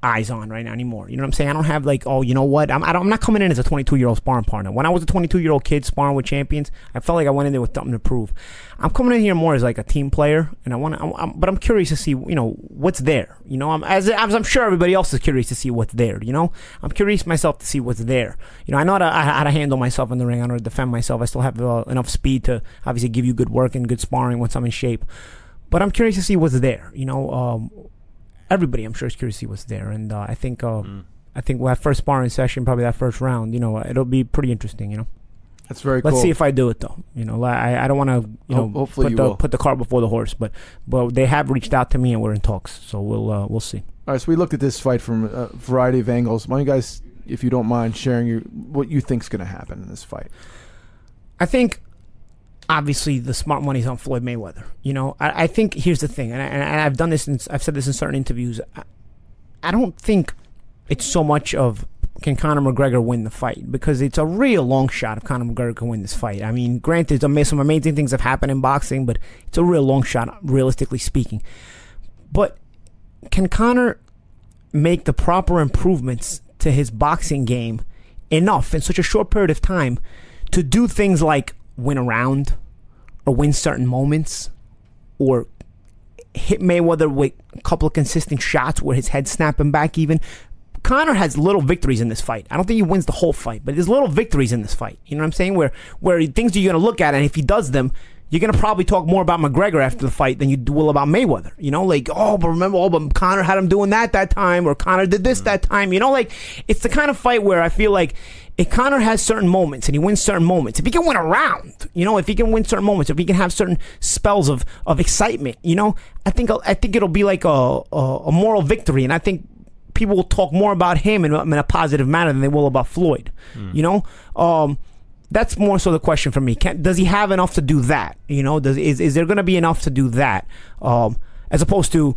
eyes on right now anymore. You know what I'm saying? I don't have like, oh, you know what? I'm I I'm not coming in as a 22 year old sparring partner. When I was a 22 year old kid sparring with champions, I felt like I went in there with something to prove. I'm coming in here more as like a team player, and I want to. But I'm curious to see, you know, what's there. You know, I'm as, as I'm sure everybody else is curious to see what's there. You know, I'm curious myself to see what's there. You know, I know how to, how to handle myself in the ring. I know how to defend myself. I still have uh, enough speed to obviously give you good work and good sparring once I'm in shape. But I'm curious to see what's there. You know, um, everybody I'm sure is curious to see what's there, and uh, I think uh, I think that first sparring session, probably that first round, you know, it'll be pretty interesting. You know, That's very cool. let's cool. see if I do it though. You know, I I don't want to you know hopefully put you the will. put the cart before the horse, but but they have reached out to me and we're in talks, so we'll uh, we'll see. All right, so we looked at this fight from a variety of angles. Why don't you guys, if you don't mind, sharing your what you think's going to happen in this fight? I think obviously the smart money's on Floyd Mayweather. You know, I, I think here's the thing, and, I, I've done this, in, I've said this in certain interviews. I, I don't think it's so much of can Conor McGregor win the fight because it's a real long shot if Conor McGregor can win this fight. I mean, granted, some amazing things have happened in boxing, but it's a real long shot, realistically speaking. But can Conor make the proper improvements to his boxing game enough in such a short period of time to do things like win a round or win certain moments or hit Mayweather with a couple of consistent shots where his head's snapping back even. Conor has little victories in this fight. I don't think he wins the whole fight, but there's little victories in this fight. You know what I'm saying? Where where things you're gonna look at, and if he does them, you're gonna probably talk more about McGregor after the fight than you will about Mayweather. You know, like oh, but remember, oh, but Conor had him doing that that time, or Conor did this mm. that time. You know, like it's the kind of fight where I feel like if Conor has certain moments and he wins certain moments, if he can win a round, you know, if he can win certain moments, if he can have certain spells of, of excitement, you know, I think I think it'll be like a, a, a moral victory, and I think people will talk more about him in, a- in a positive manner than they will about Floyd. You know, um, that's more so the question for me. Can, does he have enough to do that? You know, does is is there going to be enough to do that? Um, as opposed to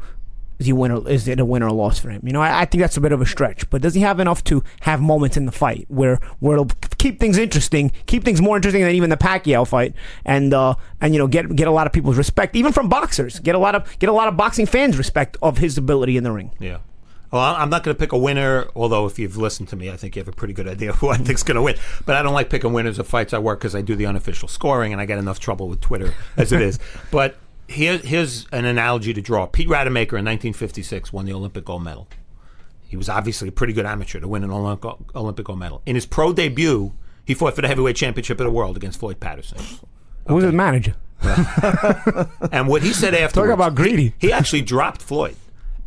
is he win or is it a win or a loss for him? You know, I, I think that's a bit of a stretch. But does he have enough to have moments in the fight where where it'll keep things interesting, keep things more interesting than even the Pacquiao fight, and uh, and you know get get a lot of people's respect, even from boxers, get a lot of get a lot of boxing fans respect of his ability in the ring. Yeah. Well, I'm not going to pick a winner, although if you've listened to me, I think you have a pretty good idea of who I think's going to win. But I don't like picking winners of fights I work because I do the unofficial scoring and I get enough trouble with Twitter as it is. But here, here's an analogy to draw. Pete Rademacher in 1956 won the Olympic gold medal. He was obviously a pretty good amateur to win an Olympic, gold medal. In his pro debut, he fought for the heavyweight championship of the world against Floyd Patterson. Who's his manager? And what he said afterwards, about greedy. He, he actually dropped Floyd,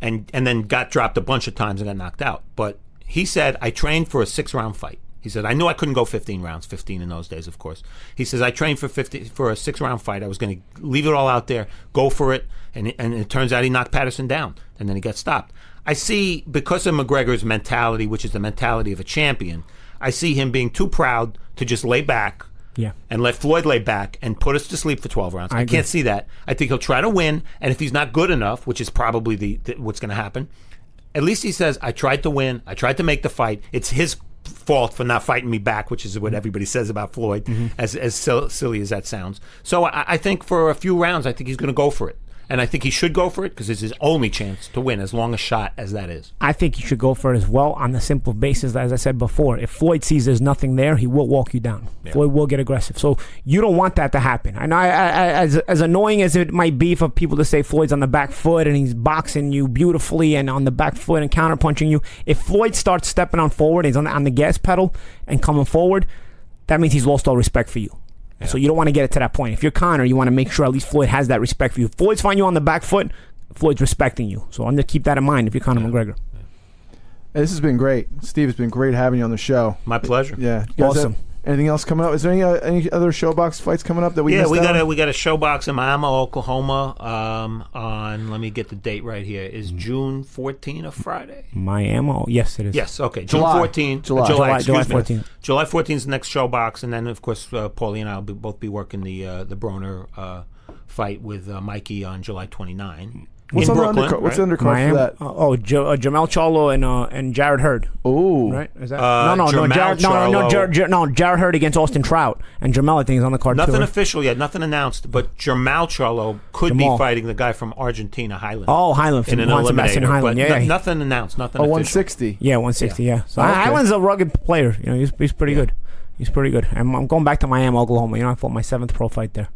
and and then got dropped a bunch of times and got knocked out. But he said, "I trained for a six round fight." He said, "I knew I couldn't go 15 rounds, 15 in those days, of course." He says, "I trained for 50 for a six round fight. I was going to leave it all out there, go for it." And it, and it turns out he knocked Patterson down, and then he got stopped. I see because of McGregor's mentality, which is the mentality of a champion. I see him being too proud to just lay back Yeah. and let Floyd lay back and put us to sleep for 12 rounds. I, agree. can't see that. I think he'll try to win, and if he's not good enough, which is probably the, the what's going to happen, at least he says, "I tried to win. I tried to make the fight. It's his fault for not fighting me back," which is what mm-hmm. everybody says about Floyd, mm-hmm. as as sil- silly as that sounds. So I, I think for a few rounds, I think he's going to go for it. And I think he should go for it because it's his only chance to win, as long a shot as that is. I think you should go for it as well on the simple basis, that, as I said before, if Floyd sees there's nothing there, he will walk you down. Floyd will get aggressive. So you don't want that to happen. Know, I, I, I- as, as annoying as it might be for people to say Floyd's on the back foot and he's boxing you beautifully and on the back foot and counterpunching you, if Floyd starts stepping on forward, he's on the, on the gas pedal and coming forward, that means he's lost all respect for you. So you don't want to get it to that point. If you're Conor, you want to make sure at least Floyd has that respect for you. If Floyd's finding you on the back foot, Floyd's respecting you. So I'm going to keep that in mind if you're Conor McGregor. Hey, this has been great, Steve. It's been great having you on the show. My pleasure. Yeah, Awesome. have- anything else coming up? Is there any uh, any other ShoBox fights coming up that we yeah, missed we out got a we got a ShoBox in Miami, Oklahoma. Um, on let me get the date right here. Is June 14 a Friday? Miami? Yes, it is. Yes. Okay. June July. 14. July. uh, July- excuse July me. 14. July 14 is the next ShoBox, and then of course uh, Paulie and I will be, both be working the uh, the Broner uh, fight with uh, Mikey on July 29. What's in on the Brooklyn, undercard? What's the undercard Miami. for that? Oh, oh jo- uh, Jermall Charlo and uh, and Jarrett Hurd. Oh, Right? Is that Uh, no, no, no, Jermell Jarrett, no, no, no, Charlo. Jarrett, Jarrett, no, Jarrett Hurd against Austin Trout, and Jamel I think is on the card Nothing too. right? official yet, nothing announced, but Jermall Charlo could Jamal. be fighting the guy from Argentina, Heiland. Oh, Heiland, in an Juan Sebastian eliminator, Heiland. but Yeah, no- yeah, he- nothing announced, nothing oh, official. 160. Yeah, 160. Yeah. So Okay. Heiland's a rugged player. You know, he's, he's pretty good. He's pretty good. I'm, I'm going back to Miami, Oklahoma. You know, I fought my seventh pro fight there.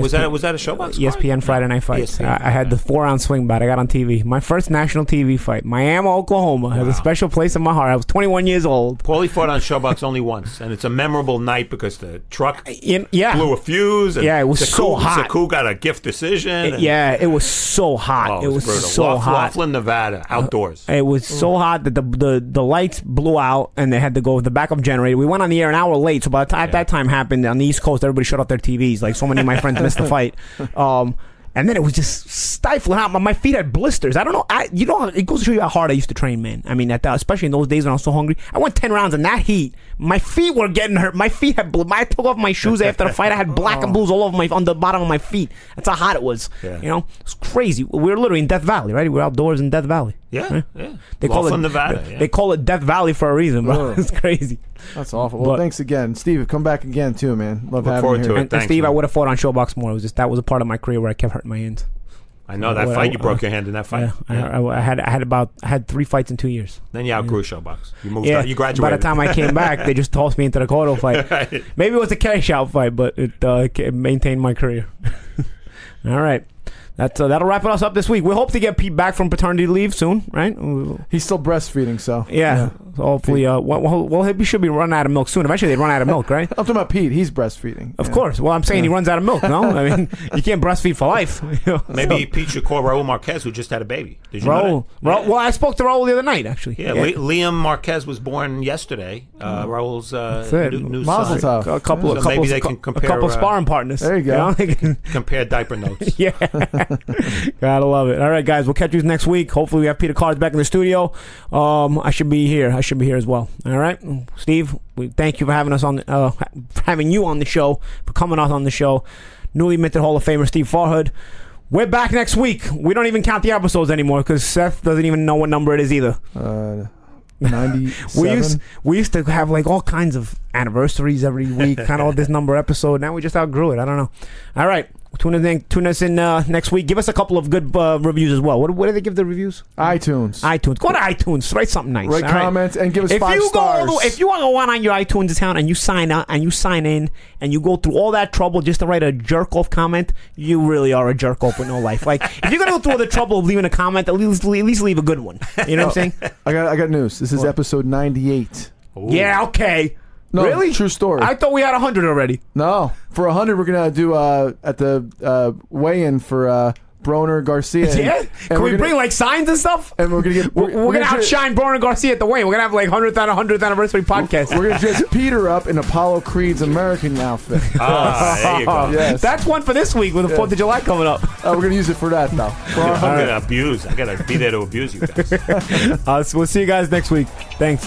Was that was that a ShoBox? ESPN card? Friday Night Fights. ESPN, I, I had the four round swing bat. I got on TV. My first national TV fight. Miami, Oklahoma has a special place in my heart. I was 21 years old. Paulie fought on ShoBox only once, and it's a memorable night because the truck In, yeah. blew a fuse. And Yeah, it was Saku- so hot. Saku got a gift decision. It- yeah, it was so hot. oh, it was brutal. so Laugh- hot. Laughlin, Nevada, uh, outdoors. It was so hot that the, the the lights blew out and they had to go with the backup generator. We went on the air an hour late, so by the time that time happened on the East Coast, everybody shut off their TVs. Like so many of my friends missed the fight. Um, and then it was just stifling. My, my feet had blisters. I don't know. I you know it goes to show you how hard I used to train, man. I mean, at that, especially in those days when I was so hungry. I went ten rounds in that heat. My feet were getting hurt. My feet had. Bl- I took off my shoes after the fight. I had black and blues all over my on the bottom of my feet. That's how hot it was. Yeah. You know, it's crazy. We were literally in Death Valley, right? We were outdoors in Death Valley. Yeah, Right? yeah. They call it Nevada. They, yeah. they call it Death Valley for a reason, bro. It's crazy. That's awful. Well, But- thanks again, Steve. Come back again too, man. Love Look having forward you to here. it. And, and Thanks, Steve, I man. would have fought on ShoBox more. It was just that was a part of my career where I kept hurting my hands. I know that Well, fight. You uh, broke your hand in that fight. Yeah, I, I, I had I had about I had three fights in two years. then you outgrew ShoBox. You moved. Yeah, out. You graduated. by the time I came back, they just tossed me into the Cotto fight. Right. Maybe it was a cash out fight, but it uh, ca- maintained my career. All right. That's, uh, that'll wrap us up this week. We hope to get Pete back from paternity leave soon, right? He's still breastfeeding, so Yeah. So hopefully, uh, well, well, well, he should be running out of milk soon. Eventually, they'd run out of milk, right? I'm talking about Pete. He's breastfeeding. Of Yeah. course. Well, I'm saying he runs out of milk. No, I mean you can't breastfeed for life. you know? Maybe Pete should call Raul Marquez, who just had a baby. Did you know that? Raul. Well, I spoke to Raul the other night, actually. Yeah, Le- Liam Marquez was born yesterday. Uh, Raul's uh, new, new Mazel son. tov. a couple, So a couple, maybe they a can compare, couple uh, sparring partners. There you go. know? They can- Compare diaper notes. yeah, gotta love it. All right, guys, we'll catch you next week. Hopefully, we have Peter Cards back in the studio. Um, I should be here. I should be here as well. All right, Steve. We thank you for having us on, uh, for having you on the show, for coming out on the show. Newly minted Hall of Famer Steve Farhood. We're back next week. We don't even count the episodes anymore because Seth doesn't even know what number it is either. Uh, 97. We used we used to have like all kinds of anniversaries every week, kind of this number episode. Now we just outgrew it. I don't know. All right, tune us in. Tune us in uh, next week. Give us a couple of good uh, reviews as well. What, what do they give the reviews? iTunes. iTunes. Go to iTunes. Write something nice. Write all right? comments and give us If five you stars. go, if you want to go on your iTunes account and you sign up and you sign in and you go through all that trouble just to write a jerk off comment, you really are a jerk off with no life. Like if you're gonna go through all the trouble of leaving a comment, at least at least leave a good one. You know what I'm saying? I got I got news. This is episode 98. Yeah. Okay. No, really? true story. I thought we had hundred already. no, for 100 we're gonna do uh at the uh weigh-in for uh Broner Garcia. and- Yeah. and Can we're gonna- bring like signs and stuff? and we're gonna get We're, we're, gonna ju- outshine Broner Garcia at the weigh. We're gonna have like hundredth and hundredth anniversary podcast. We're gonna dress Peter up in Apollo Creed's American outfit. Ah, there you go. yes, That's one for this week with the Fourth of July coming up. Uh, we're gonna use it for that though. For I'm gonna abuse. I gotta be there to abuse you guys. Uh, so we'll see you guys next week. Thanks.